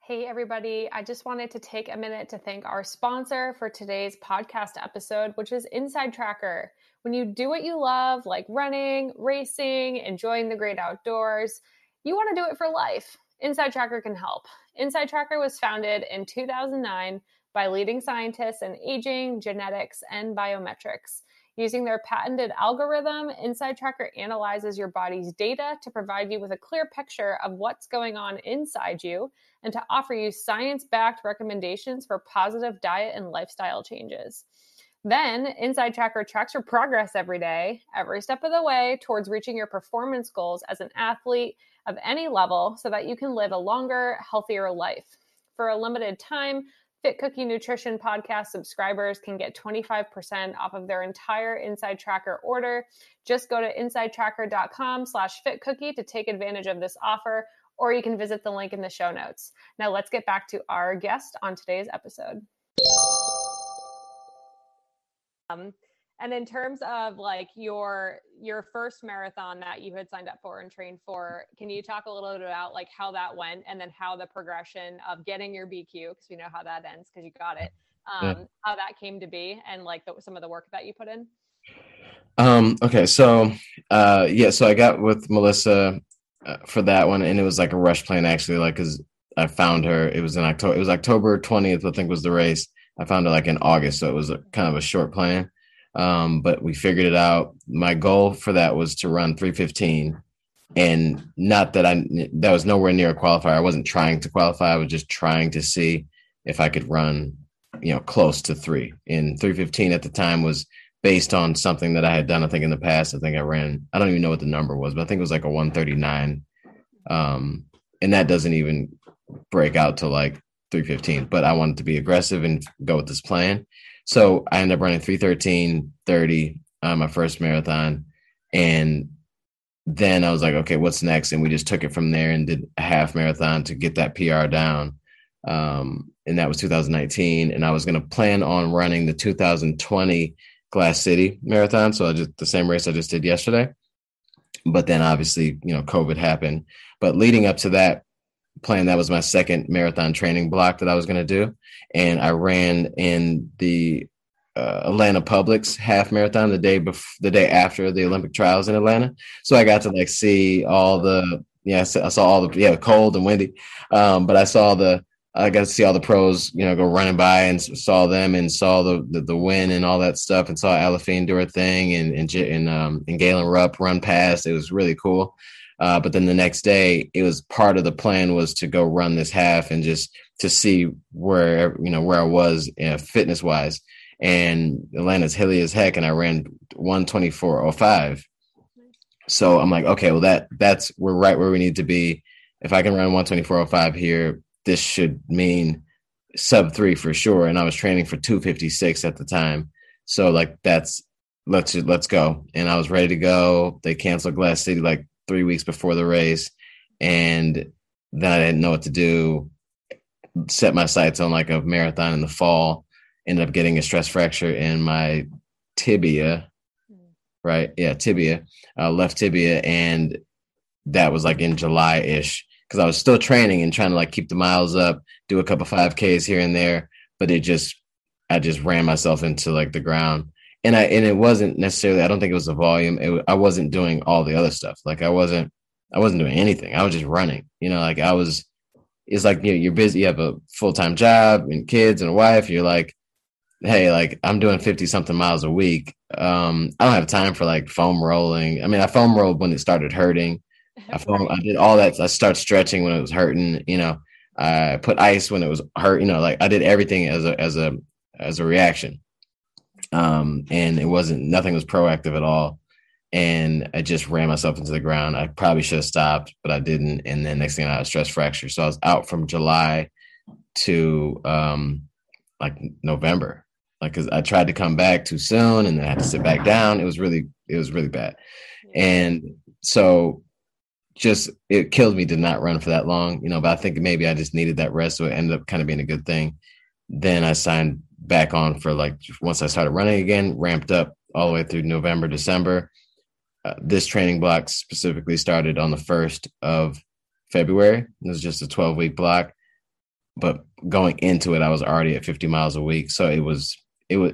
Hey, everybody. I just wanted to take a minute to thank our sponsor for today's podcast episode, which is Inside Tracker. When you do what you love, like running, racing, enjoying the great outdoors, you want to do it for life. Inside Tracker can help. Inside Tracker was founded in 2009 by leading scientists in aging, genetics, and biometrics. Using their patented algorithm, Inside Tracker analyzes your body's data to provide you with a clear picture of what's going on inside you and to offer you science backed recommendations for positive diet and lifestyle changes. Then, Inside Tracker tracks your progress every day, every step of the way towards reaching your performance goals as an athlete of any level so that you can live a longer, healthier life. For a limited time, Fit Cookie Nutrition podcast subscribers can get 25% off of their entire Inside Tracker order. Just go to insidetracker.com slash fitcookie to take advantage of this offer, or you can visit the link in the show notes. Now let's get back to our guest on today's episode. Um, and in terms of like your your first marathon that you had signed up for and trained for, can you talk a little bit about like how that went and then how the progression of getting your BQ because we know how that ends because you got it, um, yeah. how that came to be and like the, some of the work that you put in. Um. Okay. So, uh, yeah. So I got with Melissa uh, for that one, and it was like a rush plan actually, like because I found her. It was in October. It was October twentieth, I think, was the race. I found her like in August, so it was a, kind of a short plan um, but we figured it out. My goal for that was to run 315. And not that I, that was nowhere near a qualifier. I wasn't trying to qualify. I was just trying to see if I could run, you know, close to three. And 315 at the time was based on something that I had done, I think in the past. I think I ran, I don't even know what the number was, but I think it was like a 139. Um, and that doesn't even break out to like 315, but I wanted to be aggressive and go with this plan. So I ended up running 313 30 uh, my first marathon. And then I was like, okay, what's next? And we just took it from there and did a half marathon to get that PR down. Um, and that was 2019. And I was going to plan on running the 2020 Glass City Marathon. So I just the same race I just did yesterday. But then obviously, you know, COVID happened. But leading up to that plan, that was my second marathon training block that I was going to do and I ran in the uh, Atlanta Publix half marathon the day before, the day after the Olympic trials in Atlanta. So I got to like see all the yeah I saw all the yeah cold and windy, um, but I saw the I got to see all the pros you know go running by and saw them and saw the the, the win and all that stuff and saw Aliphine do her thing and and and, um, and Galen Rupp run past. It was really cool. Uh, but then the next day, it was part of the plan was to go run this half and just to see where you know where I was you know, fitness wise. And Atlanta's hilly as heck, and I ran one twenty four oh five. So I'm like, okay, well that that's we're right where we need to be. If I can run one twenty four oh five here, this should mean sub three for sure. And I was training for two fifty six at the time, so like that's let's let's go. And I was ready to go. They canceled Glass City like three weeks before the race, and then I didn't know what to do set my sights on like a marathon in the fall. Ended up getting a stress fracture in my tibia, right? Yeah, tibia, uh, left tibia, and that was like in July ish. because I was still training and trying to like keep the miles up, do a couple five Ks here and there, but it just I just ran myself into like the ground. And I and it wasn't necessarily I don't think it was the volume. It, I wasn't doing all the other stuff. Like I wasn't I wasn't doing anything. I was just running. You know, like I was it's like you know, you're busy, you have a full-time job and kids and a wife, you're like hey, like I'm doing 50 something miles a week. Um, I don't have time for like foam rolling. I mean, I foam rolled when it started hurting. I foam, I did all that. I started stretching when it was hurting, you know, I put ice when it was hurt, you know, like I did everything as a, as a, as a reaction. Um, and it wasn't, nothing was proactive at all. And I just ran myself into the ground. I probably should have stopped, but I didn't. And then next thing I had a stress fracture. So I was out from July to, um, like November like because I tried to come back too soon and then I had to sit back down. It was really it was really bad, and so just it killed me to not run for that long, you know. But I think maybe I just needed that rest, so it ended up kind of being a good thing. Then I signed back on for like once I started running again, ramped up all the way through November, December. Uh, this training block specifically started on the first of February. It was just a 12 week block, but going into it, I was already at 50 miles a week, so it was it was,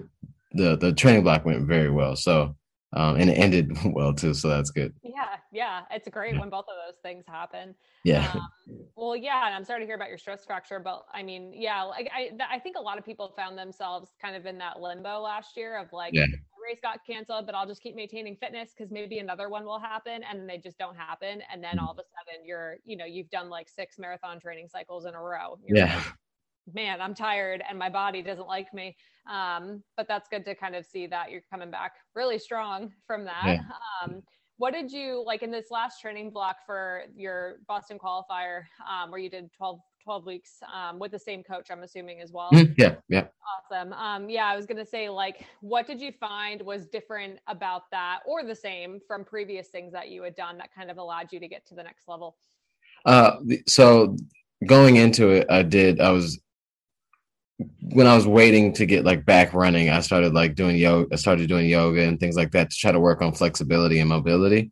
the the training block went very well. So um, and it ended well too. So that's good. Yeah, yeah, it's great yeah. when both of those things happen. Yeah. Um, well, yeah, and I'm sorry to hear about your stress fracture, but I mean, yeah, like I, I think a lot of people found themselves kind of in that limbo last year of like, yeah. race got canceled, but I'll just keep maintaining fitness because maybe another one will happen, and they just don't happen, and then mm-hmm. all of a sudden you're, you know, you've done like six marathon training cycles in a row. Yeah. Man, I'm tired and my body doesn't like me. Um, but that's good to kind of see that you're coming back really strong from that. Yeah. Um, what did you like in this last training block for your Boston qualifier, um, where you did 12, 12 weeks um, with the same coach, I'm assuming as well? Mm, yeah, yeah. Awesome. Um, yeah, I was going to say, like, what did you find was different about that or the same from previous things that you had done that kind of allowed you to get to the next level? Uh, so going into it, I did, I was when I was waiting to get like back running, I started like doing yoga. I started doing yoga and things like that to try to work on flexibility and mobility.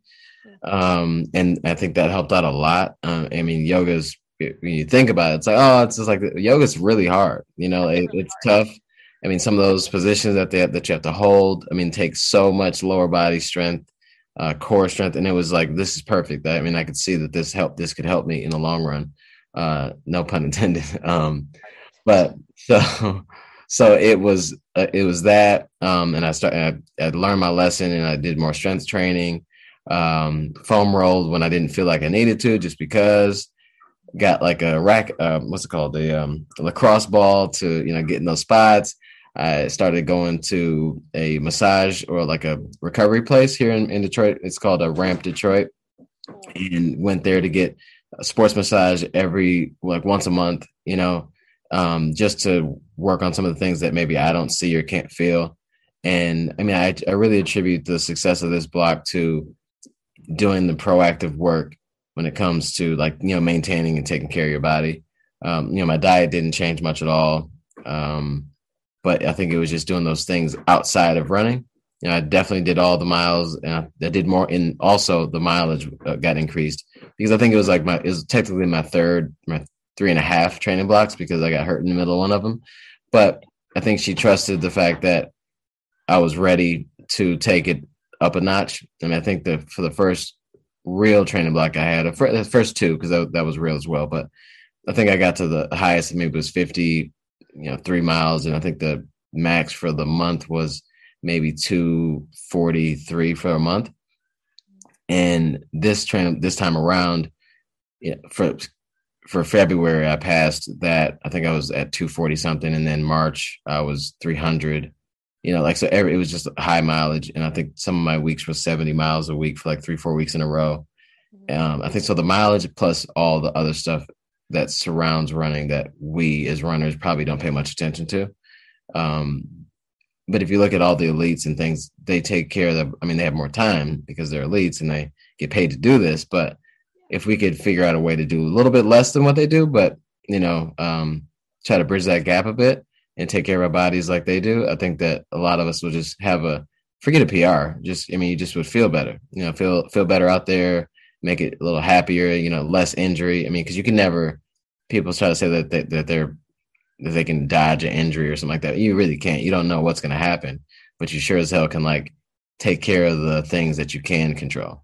Um, and I think that helped out a lot. Um, I mean, yoga's when you think about it, it's like oh, it's just like yoga's really hard. You know, it, it's tough. I mean, some of those positions that they have, that you have to hold. I mean, takes so much lower body strength, uh, core strength, and it was like this is perfect. I mean, I could see that this help. This could help me in the long run. Uh, no pun intended. Um, but so so it was uh, it was that um and i started I, I learned my lesson and i did more strength training. Um foam rolled when i didn't feel like i needed to just because got like a rack uh, what's it called? The um lacrosse ball to you know get in those spots. I started going to a massage or like a recovery place here in, in detroit. It's called a ramp detroit. And went there to get a sports massage every like once a month you know um, just to work on some of the things that maybe I don't see or can't feel. And I mean, I, I really attribute the success of this block to doing the proactive work when it comes to like, you know, maintaining and taking care of your body. Um, you know, my diet didn't change much at all. Um, but I think it was just doing those things outside of running. You know, I definitely did all the miles and I, I did more and also the mileage uh, got increased because I think it was like my, it was technically my third, my three and a half training blocks because I got hurt in the middle of one of them. But I think she trusted the fact that I was ready to take it up a notch. Mean, I think that for the first real training block I had, the first two, because that, that was real as well. But I think I got to the highest, maybe it was 50, you know, three miles. And I think the max for the month was maybe 243 for a month. And this train, this time around, you know, for for February, I passed that. I think I was at 240 something, and then March I was 300. You know, like so, every it was just high mileage, and I think some of my weeks were 70 miles a week for like three, four weeks in a row. Mm-hmm. Um, I think so. The mileage plus all the other stuff that surrounds running that we as runners probably don't pay much attention to. Um, but if you look at all the elites and things, they take care of the. I mean, they have more time because they're elites and they get paid to do this, but if we could figure out a way to do a little bit less than what they do, but you know, um, try to bridge that gap a bit and take care of our bodies like they do, I think that a lot of us would just have a forget a PR. Just I mean, you just would feel better. You know, feel feel better out there. make it a little happier, you know, less injury. I mean, because you can never people try to say that they, that they're that they can dodge an injury or something like that. You really can't. You don't know what's going to happen, but you sure as hell can like take care of the things that you can control.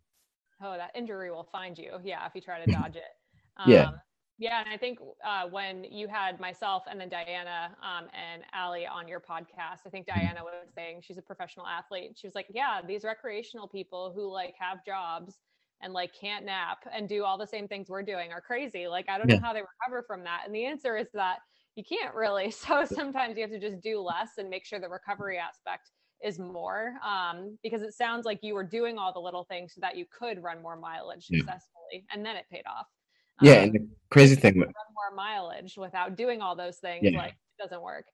That injury will find you. Yeah, if you try to dodge it. Um, yeah. Yeah, and I think uh, when you had myself and then Diana um, and Allie on your podcast, I think mm-hmm. Diana was saying she's a professional athlete. She was like, "Yeah, these recreational people who like have jobs and like can't nap and do all the same things we're doing are crazy. Like, I don't yeah. know how they recover from that." And the answer is that you can't really. So sometimes you have to just do less and make sure the recovery aspect is more um, because it sounds like you were doing all the little things so that you could run more mileage successfully and then it paid off yeah um, and the crazy thing run more mileage without doing all those things yeah. like it doesn't work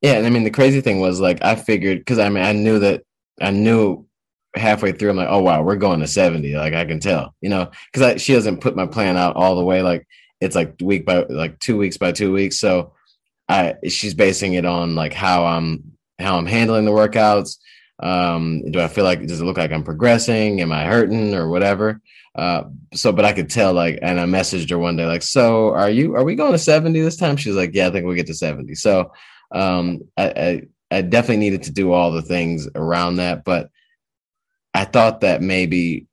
yeah and i mean the crazy thing was like i figured because i mean i knew that i knew halfway through i'm like oh wow we're going to 70 like i can tell you know because she doesn't put my plan out all the way like it's like week by like two weeks by two weeks. So I she's basing it on like how I'm how I'm handling the workouts. Um, do I feel like does it look like I'm progressing? Am I hurting or whatever? Uh, so but I could tell like and I messaged her one day like, so are you are we going to 70 this time? She's like, Yeah, I think we'll get to 70. So um I, I I definitely needed to do all the things around that, but I thought that maybe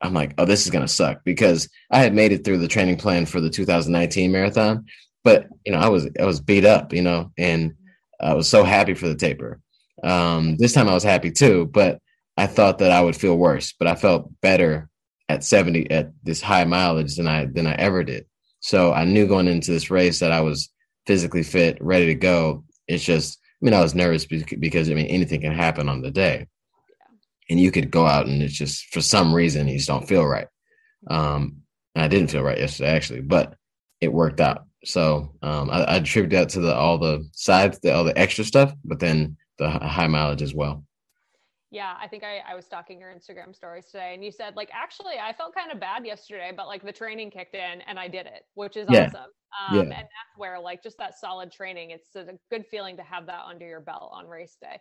I'm like, oh, this is gonna suck because I had made it through the training plan for the 2019 marathon, but you know, I was I was beat up, you know, and I was so happy for the taper. Um, this time I was happy too, but I thought that I would feel worse, but I felt better at 70 at this high mileage than I than I ever did. So I knew going into this race that I was physically fit, ready to go. It's just, I mean, I was nervous because I mean anything can happen on the day and you could go out and it's just for some reason you just don't feel right. Um, I didn't feel right yesterday actually, but it worked out. So um, I, I attribute that to the all the sides, the, all the extra stuff, but then the high mileage as well. Yeah, I think I, I was stalking your Instagram stories today, and you said like actually I felt kind of bad yesterday, but like the training kicked in and I did it, which is yeah. awesome. Um, yeah. And that's where like just that solid training, it's a good feeling to have that under your belt on race day.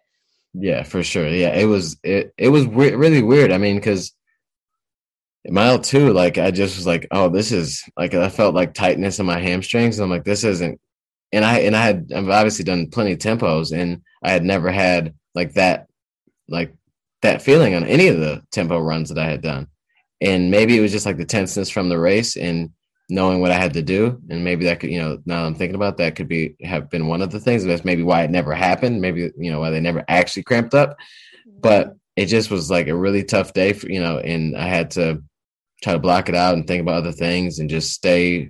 Yeah, for sure. Yeah, it was it it was re- really weird. I mean, because mile two, like I just was like, oh, this is like I felt like tightness in my hamstrings. And I'm like, this isn't. And I and I had I've obviously done plenty of tempos, and I had never had like that like that feeling on any of the tempo runs that I had done. And maybe it was just like the tenseness from the race, and knowing what I had to do, and maybe that could, you know, now I'm thinking about that could be have been one of the things. That's maybe why it never happened. Maybe you know why they never actually cramped up, but it just was like a really tough day for you know, and I had to try to block it out and think about other things and just stay.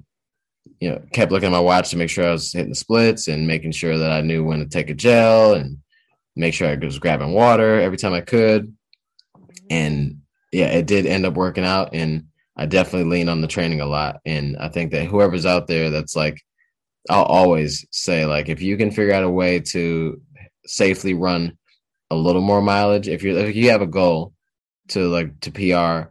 You know, kept looking at my watch to make sure I was hitting the splits and making sure that I knew when to take a gel and make sure I was grabbing water every time I could. And yeah, it did end up working out and I definitely lean on the training a lot. And I think that whoever's out there that's like, I'll always say, like, if you can figure out a way to safely run a little more mileage, if you're if you have a goal to like to PR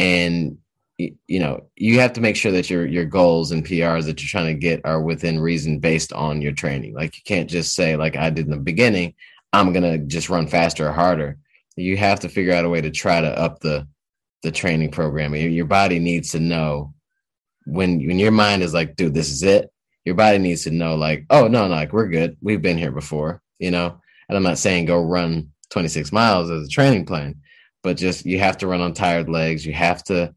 and you know, you have to make sure that your your goals and PRs that you're trying to get are within reason based on your training. Like you can't just say, like I did in the beginning, I'm gonna just run faster or harder. You have to figure out a way to try to up the the training program. Your body needs to know when when your mind is like, dude, this is it. Your body needs to know, like, oh no, no, like we're good. We've been here before, you know. And I'm not saying go run 26 miles as a training plan, but just you have to run on tired legs. You have to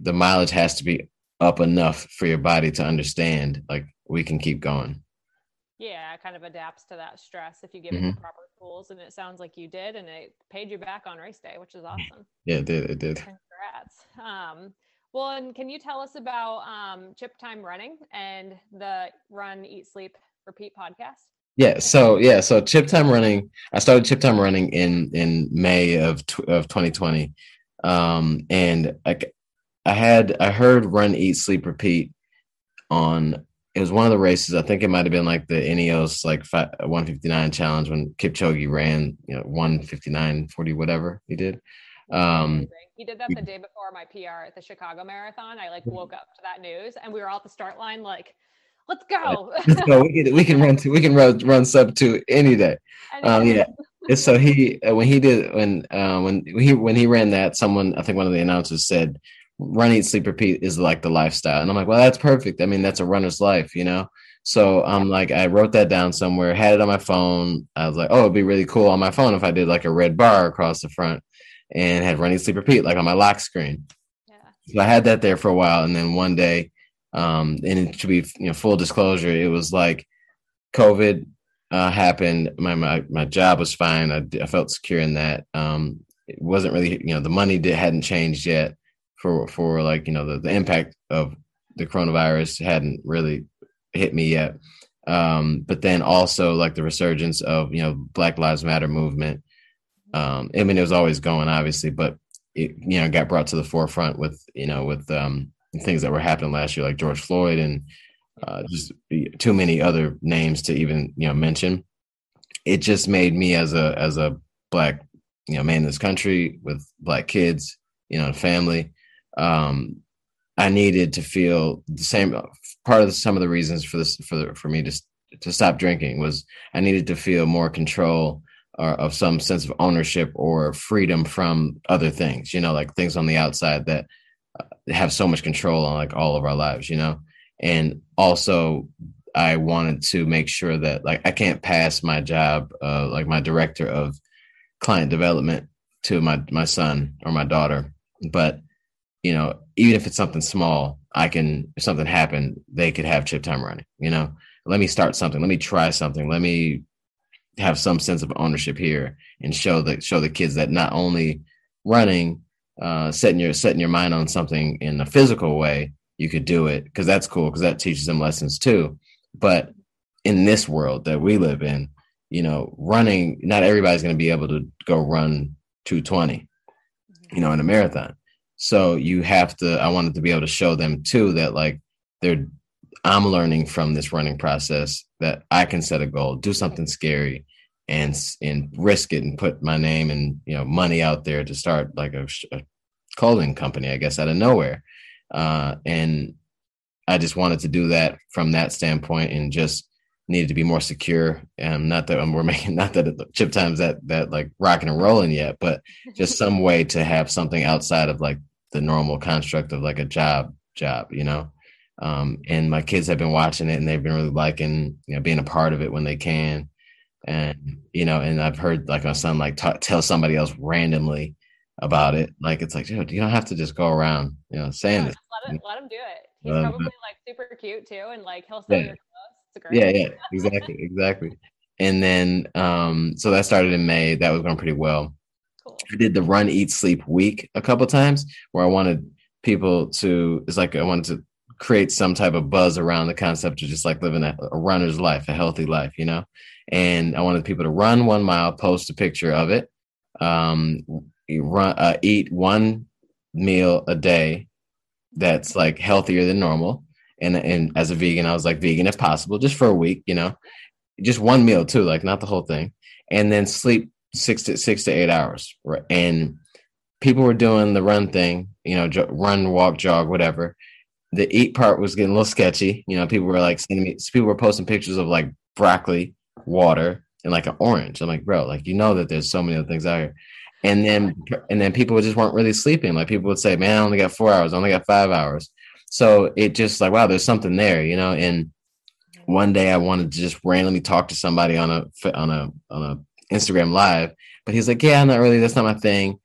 the mileage has to be up enough for your body to understand like we can keep going. Yeah, it kind of adapts to that stress if you give mm-hmm. it the proper tools. And it sounds like you did, and it paid you back on race day, which is awesome. Yeah, it did. It did. Congrats. Um, well, and can you tell us about um, Chip Time Running and the Run, Eat, Sleep, Repeat podcast? Yeah. So yeah. So Chip Time Running. I started Chip Time Running in in May of of 2020, um, and I I had I heard Run, Eat, Sleep, Repeat on it was one of the races. I think it might have been like the Ineos like 159 challenge when Kipchoge ran, you know, 159, 40, whatever he did. Um, he did that the day before my PR at the Chicago Marathon. I like woke up to that news and we were all at the start line like, let's go. go. We can, we can run to, we can run, run sub two any day. Um, yeah. so he uh, when he did when uh, when he when he ran that, someone I think one of the announcers said, "Run, eat, sleep, repeat" is like the lifestyle, and I'm like, well, that's perfect. I mean, that's a runner's life, you know. So I'm like, I wrote that down somewhere, had it on my phone. I was like, oh, it'd be really cool on my phone if I did like a red bar across the front and had run, eat, sleep, repeat like on my lock screen. Yeah. So I had that there for a while, and then one day, um, and to be you know full disclosure, it was like COVID uh, happened. My, my my job was fine. I, I felt secure in that. Um, it wasn't really you know the money did, hadn't changed yet for for like you know the, the impact of the coronavirus hadn't really hit me yet. Um, but then also like the resurgence of you know Black Lives Matter movement. Um, I mean, it was always going, obviously, but it you know got brought to the forefront with you know with um, things that were happening last year, like George Floyd and uh, just too many other names to even you know mention. It just made me as a as a black you know man in this country with black kids, you know, family. Um, I needed to feel the same. Part of the, some of the reasons for this for the, for me to to stop drinking was I needed to feel more control or of some sense of ownership or freedom from other things. You know, like things on the outside that have so much control on like all of our lives. You know, and also I wanted to make sure that like I can't pass my job, uh, like my director of client development to my my son or my daughter, but you know, even if it's something small, I can, if something happened, they could have chip time running, you know, let me start something. Let me try something. Let me have some sense of ownership here and show the, show the kids that not only running, uh, setting your, setting your mind on something in a physical way, you could do it because that's cool because that teaches them lessons too. But in this world that we live in, you know, running, not everybody's going to be able to go run 220, you know, in a marathon. So you have to, I wanted to be able to show them too that like they're, I'm learning from this running process that I can set a goal, do something scary and, and risk it and put my name and, you know, money out there to start like a, a clothing company, I guess, out of nowhere. Uh, and I just wanted to do that from that standpoint and just needed to be more secure. And not that we're making, not that chip times that, that like rocking and rolling yet, but just some way to have something outside of like the normal construct of like a job job you know um, and my kids have been watching it and they've been really liking you know being a part of it when they can and you know and i've heard like my son like t- tell somebody else randomly about it. Like it's like dude you don't have to just go around you know saying yeah, this let, him, let him do it. He's probably like super cute too and like he'll sell yeah. your clothes yeah yeah exactly exactly. And then um so that started in may. That was going pretty well. Cool. I did the run, eat, sleep week a couple times where I wanted people to, it's like I wanted to create some type of buzz around the concept of just like living a, a runner's life, a healthy life, you know? And I wanted people to run one mile, post a picture of it, um, run, uh, eat one meal a day that's like healthier than normal. And, and as a vegan, I was like vegan if possible, just for a week, you know, just one meal too, like not the whole thing. And then sleep six to six to eight hours, right? And people were doing the run thing, you know, run, walk, jog, whatever. The eat part was getting a little sketchy. You know, people were like sending me, people were posting pictures of like broccoli, water, and like an orange. I'm like, bro, like you know that there's so many other things out here. And then and then people just weren't really sleeping. Like people would say, man, I only got four hours, I only got five hours. So it just like, wow, there's something there, you know. And one day I wanted to just randomly talk to somebody on a on a on a Instagram live. But he's like, yeah, I'm not really. That's not my thing.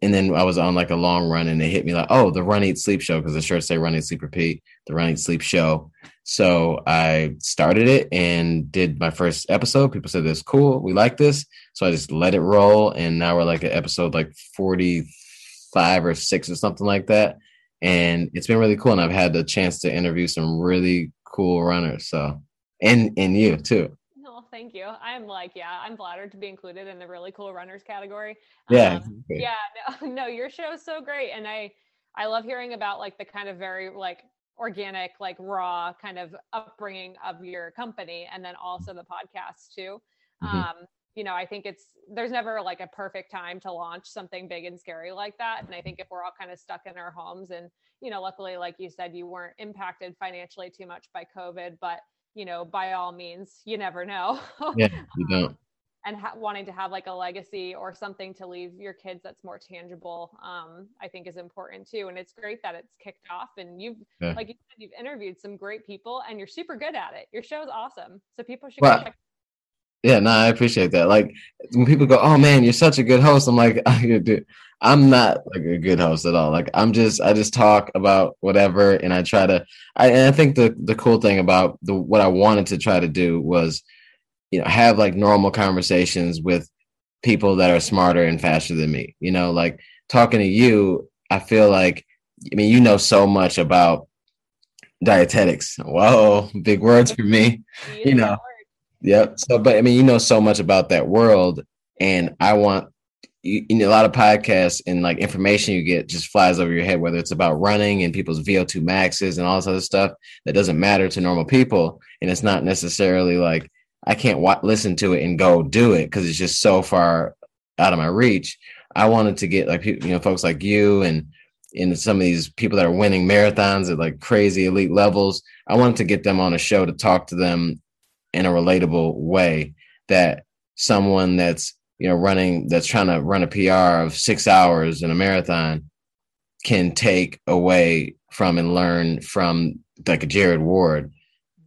And then I was on like a long run and it hit me like, oh, the run, eat, sleep show. Cause the shirts say run, eat, sleep, repeat, the run, eat, sleep show. So I started it and did my first episode. People said this cool. We like this. So I just let it roll. And now we're like at episode like 45 or six or something like that. And it's been really cool. And I've had the chance to interview some really cool runners. So, and, and you too No, thank you. I'm like, yeah, I'm flattered to be included in the really cool runners category. Yeah. Um, yeah. No, no, your show is so great. And I, I love hearing about like the kind of very like organic, like raw kind of upbringing of your company. And then also the podcast too. Mm-hmm. Um, you know, I think it's there's never like a perfect time to launch something big and scary like that. And I think if we're all kind of stuck in our homes and, you know, luckily, like you said, you weren't impacted financially too much by COVID, but you know, by all means, you never know. yeah, you don't. And ha- wanting to have like a legacy or something to leave your kids that's more tangible um, i think is important too. And it's great that it's kicked off and you've yeah. like you said you've interviewed some great people and you're super good at it. Your show is awesome. So people should well, check yeah no i appreciate that. Like when people go oh man you're such a good host i'm like i'm not like a good host at all. Like i'm just i just talk about whatever and i try to i and i think the the cool thing about the what i wanted to try to do was you know have like normal conversations with people that are smarter and faster than me you know? Like talking to you i feel like i mean you know so much about dietetics. Whoa big words for me you know? Yep. So but i mean you know so much about that world and i want you, you know, a lot of podcasts and like information you get just flies over your head, whether it's about running and people's VO2 maxes and all this other stuff that doesn't matter to normal people. And it's not necessarily like I can't w- listen to it and go do it because it's just so far out of my reach. I wanted to get like you know folks like you and and some of these people that are winning marathons at like crazy elite levels. I wanted to get them on a show to talk to them in a relatable way that someone that's you know running that's trying to run a PR of six hours in a marathon can take away from and learn from like a Jared Ward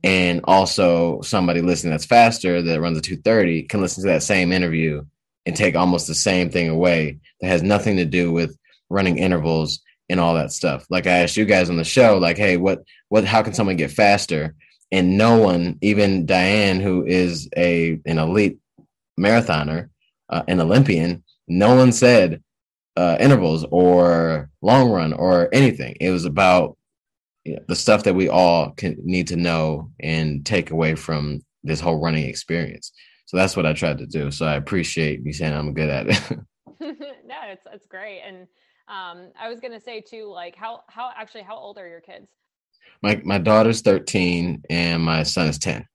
and also somebody listening that's faster that runs a 230 can listen to that same interview and take almost the same thing away that has nothing to do with running intervals and all that stuff. Like i asked you guys on the show like hey what what how can someone get faster? And no one even diane who is a an elite marathoner uh, an olympian no one said uh, intervals or long run or anything. It was about the stuff that we all can need to know and take away from this whole running experience. So that's what I tried to do. So I appreciate you saying I'm good at it. no, it's it's great. And um, I was gonna say too, like how how actually how old are your kids? My my daughter's 13 and my son is 10.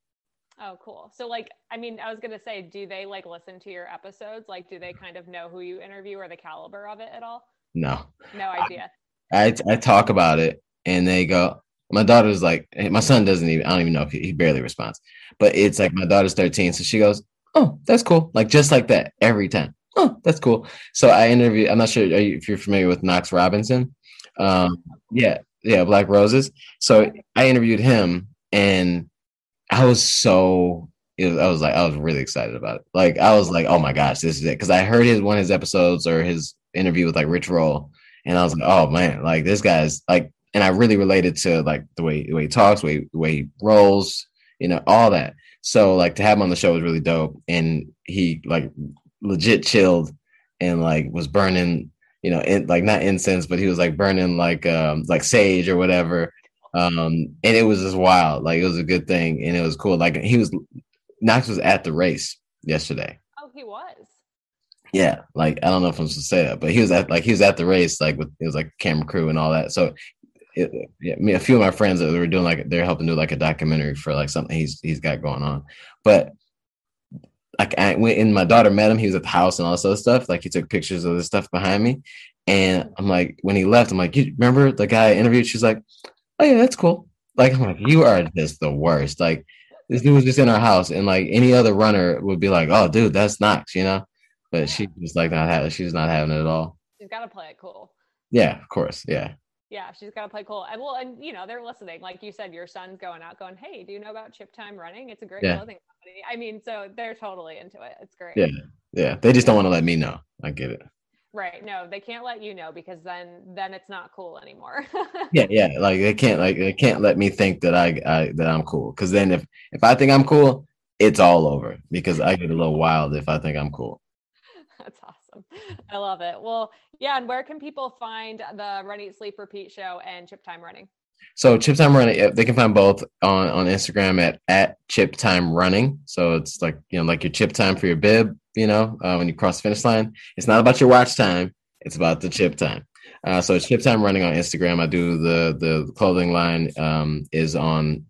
Oh, cool. So like, I mean, I was gonna say, do they like listen to your episodes? Like, do they kind of know who you interview or the caliber of it at all? No. No idea. I I talk about it and they go, my daughter's like, my son doesn't even, I don't even know if he, barely responds, but it's like my daughter's 13. So she goes, Oh, that's cool. Like just like that every time. Oh, that's cool. So I interviewed, I'm not sure if you're familiar with Knox Robinson. Um, yeah, yeah, Black Roses. So I interviewed him and I was so was, I was like, I was really excited about it. Like, I was like, oh my gosh, this is it. Cause I heard his one of his episodes or his interview with like Rich Roll. And I was like, oh man, like this guy's like and I really related to like the way the way he talks, the way the way he rolls, you know, all that. So like to have him on the show was really dope, and he like legit chilled and like was burning, you know, in, like not incense, but he was like burning like um like sage or whatever. Um, and it was just wild. Like it was a good thing, and it was cool. Like he was Knox was at the race yesterday. Oh, he was. Yeah, like I don't know if I'm supposed to say that, but he was at like he was at the race, like with it was like camera crew and all that. So it, yeah, mean, a few of my friends that were doing like they're helping do like a documentary for like something he's he's got going on. But like I, went when my daughter met him, he was at the house and all this other stuff. Like he took pictures of the stuff behind me, and I'm like, when he left, I'm like, you remember the guy I interviewed? She's like, oh yeah, that's cool. Like I'm like, you are just the worst. Like this dude was just in our house, and like any other runner would be like, oh dude, that's Knox, you know. But she was like not having. She's not having it at all. She's got to play it cool. Yeah, of course. Yeah yeah, she's got to play cool. And well, and you know, they're listening. Like you said, your son's going out going, Hey, do you know about Chip Time Running? It's a great yeah. clothing company. I mean, so they're totally into it. It's great. Yeah. Yeah. They just don't want to let me know. I get it. Right. No, they can't let you know because then then it's not cool anymore. yeah, yeah. Like they can't like they can't let me think that I, I that I'm cool. Cause then if if I think I'm cool, it's all over because I get a little wild if I think I'm cool. That's awesome. I love it. Well, yeah. And where can people find the Run Eat Sleep Repeat show and Chip Time Running? So Chip Time Running, they can find both on, on Instagram at, at Chip Time Running. So it's like, you know, like your chip time for your bib, you know, uh, when you cross the finish line. It's not about your watch time. It's about the chip time. Uh, so Chip Time Running on Instagram. I do the, the clothing line um, is on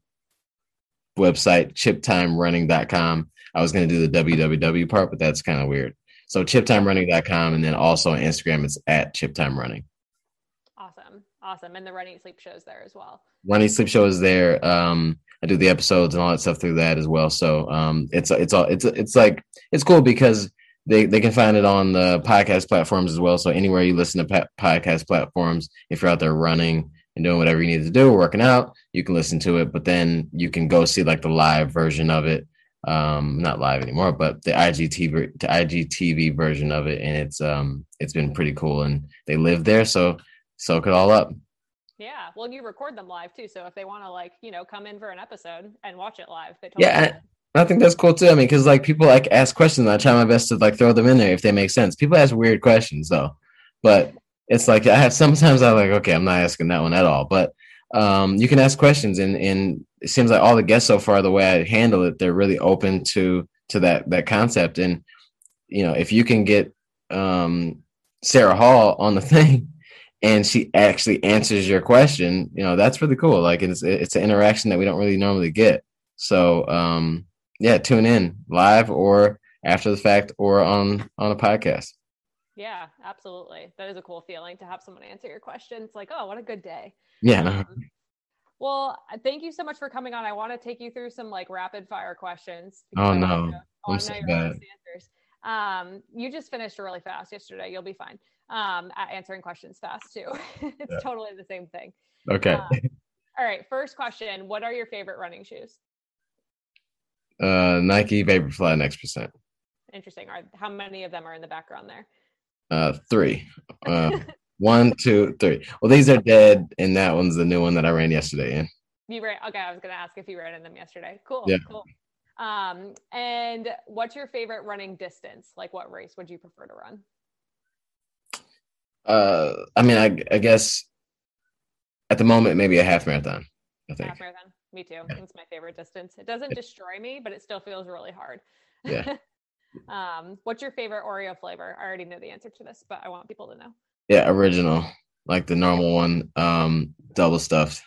website chiptimerunning.com. I was going to do the www part, but that's kind of weird. So chiptimerunning.com and then also on Instagram it's at chiptimerunning. Awesome. Awesome. And the Run Eat Sleep shows there as well. Run Eat Sleep show is there. Um, I do the episodes and all that stuff through that as well. So um, it's it's all it's it's like it's cool because they they can find it on the podcast platforms as well. So anywhere you listen to podcast platforms, if you're out there running and doing whatever you need to do, working out, you can listen to it. But then you can go see like the live version of it. Um, not live anymore, but the IGTV the IGTV version of it, and it's um it's been pretty cool. And they live there, so soak it all up. Yeah, well, you record them live too, so if they want to like you know come in for an episode and watch it live, they totally yeah. I, I think that's cool too. I mean, because like people like ask questions, I try my best to like throw them in there if they make sense. People ask weird questions though, but it's like I have sometimes I'm like, okay, I'm not asking that one at all. But um, you can ask questions, and and it seems like all the guests so far, the way I handle it, they're really open to to that that concept. And you know, if you can get um, Sarah Hall on the thing, and she actually answers your question, you know, that's really cool. Like it's it's an interaction that we don't really normally get. So um, yeah, tune in live or after the fact or on on a podcast. Yeah, absolutely. That is a cool feeling to have someone answer your question. It's like, oh, what a good day. Yeah. Um, well, uh, thank you so much for coming on. I want to take you through some like rapid fire questions. Oh no, I'm so bad. Answers. Um, you just finished really fast yesterday. You'll be fine um, at answering questions fast too. it's yeah. totally the same thing. Okay. Um, all right. First question: What are your favorite running shoes? Uh, Nike Vaporfly Next Percent. Interesting. Are how many of them are in the background there? Uh, three. Uh, one, two, three. Well, these are dead, and that one's the new one that I ran yesterday in. You ran? Okay, I was gonna ask if you ran in them yesterday. Cool. Yeah. Cool. Um, and what's your favorite running distance? Like, what race would you prefer to run? Uh, I mean, I, I guess at the moment, maybe a half marathon. I think. Half marathon. Me too. Yeah. It's my favorite distance. It doesn't destroy me, but it still feels really hard. Yeah. um, what's your favorite Oreo flavor? I already know the answer to this, but I want people to know. Yeah, original, like the normal one, um, double stuffed.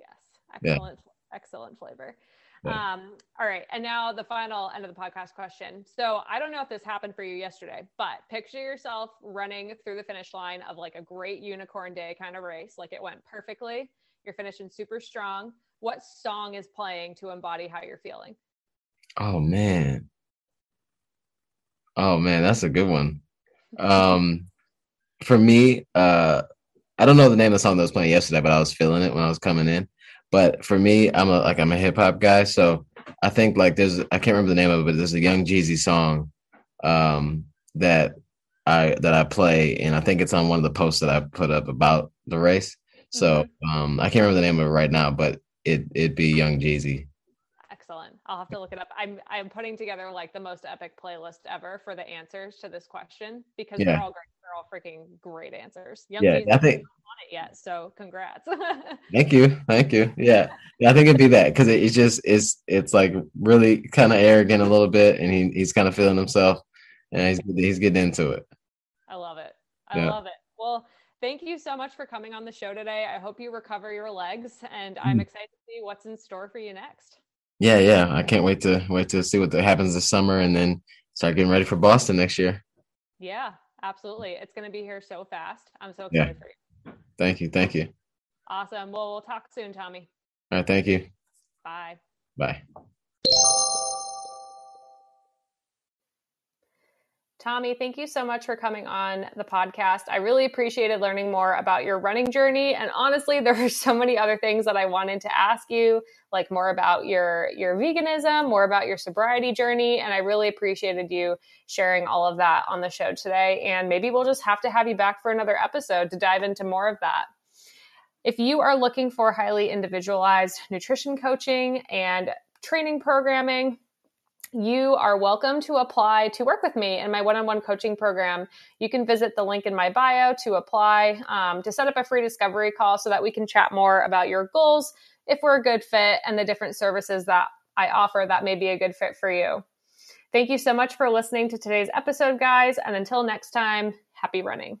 Yes, excellent, yeah. excellent flavor. Yeah. Um, all right. And now the final end of the podcast question. So I don't know if this happened for you yesterday, but picture yourself running through the finish line of like a great unicorn day kind of race. Like it went perfectly. You're finishing super strong. What song is playing to embody how you're feeling? Oh man. Oh man, that's a good one. Um for me, uh I don't know the name of the song that was playing yesterday, but I was feeling it when I was coming in. But for me, I'm a like I'm a hip hop guy, so I think like there's I can't remember the name of it, but there's a Young Jeezy song um, that I that I play, and I think it's on one of the posts that I put up about the race. So mm-hmm. um, I can't remember the name of it right now, but it it'd be Young Jeezy. I'll have to look it up. I'm I'm putting together like the most epic playlist ever for the answers to this question because yeah. they're all great they're all freaking great answers. Young yeah, I think on it yet, so congrats. thank you, thank you. Yeah, yeah, I think it'd be that because it's just it's it's like really kind of arrogant a little bit, and he he's kind of feeling himself, and he's he's getting into it. I love it. I yeah. love it. Well, thank you so much for coming on the show today. I hope you recover your legs, and I'm mm. excited to see what's in store for you next. Yeah, yeah, I can't wait to wait to see what happens this summer, and then start getting ready for Boston next year. Yeah, Absolutely. It's going to be here so fast. I'm so excited yeah. for you. Thank you. Thank you. Awesome. Well, we'll talk soon, Tommy. All right. Thank you. Bye. Bye. Tommy, thank you so much for coming on the podcast. I really appreciated learning more about your running journey. And honestly, there are so many other things that I wanted to ask you, like more about your your veganism, more about your sobriety journey. And I really appreciated you sharing all of that on the show today. And maybe we'll just have to have you back for another episode to dive into more of that. If you are looking for highly individualized nutrition coaching and training programming, you are welcome to apply to work with me in my one on one coaching program. You can visit the link in my bio to apply um, to set up a free discovery call so that we can chat more about your goals, if we're a good fit, and the different services that I offer that may be a good fit for you. Thank you so much for listening to today's episode, guys. And until next time, happy running.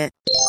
it.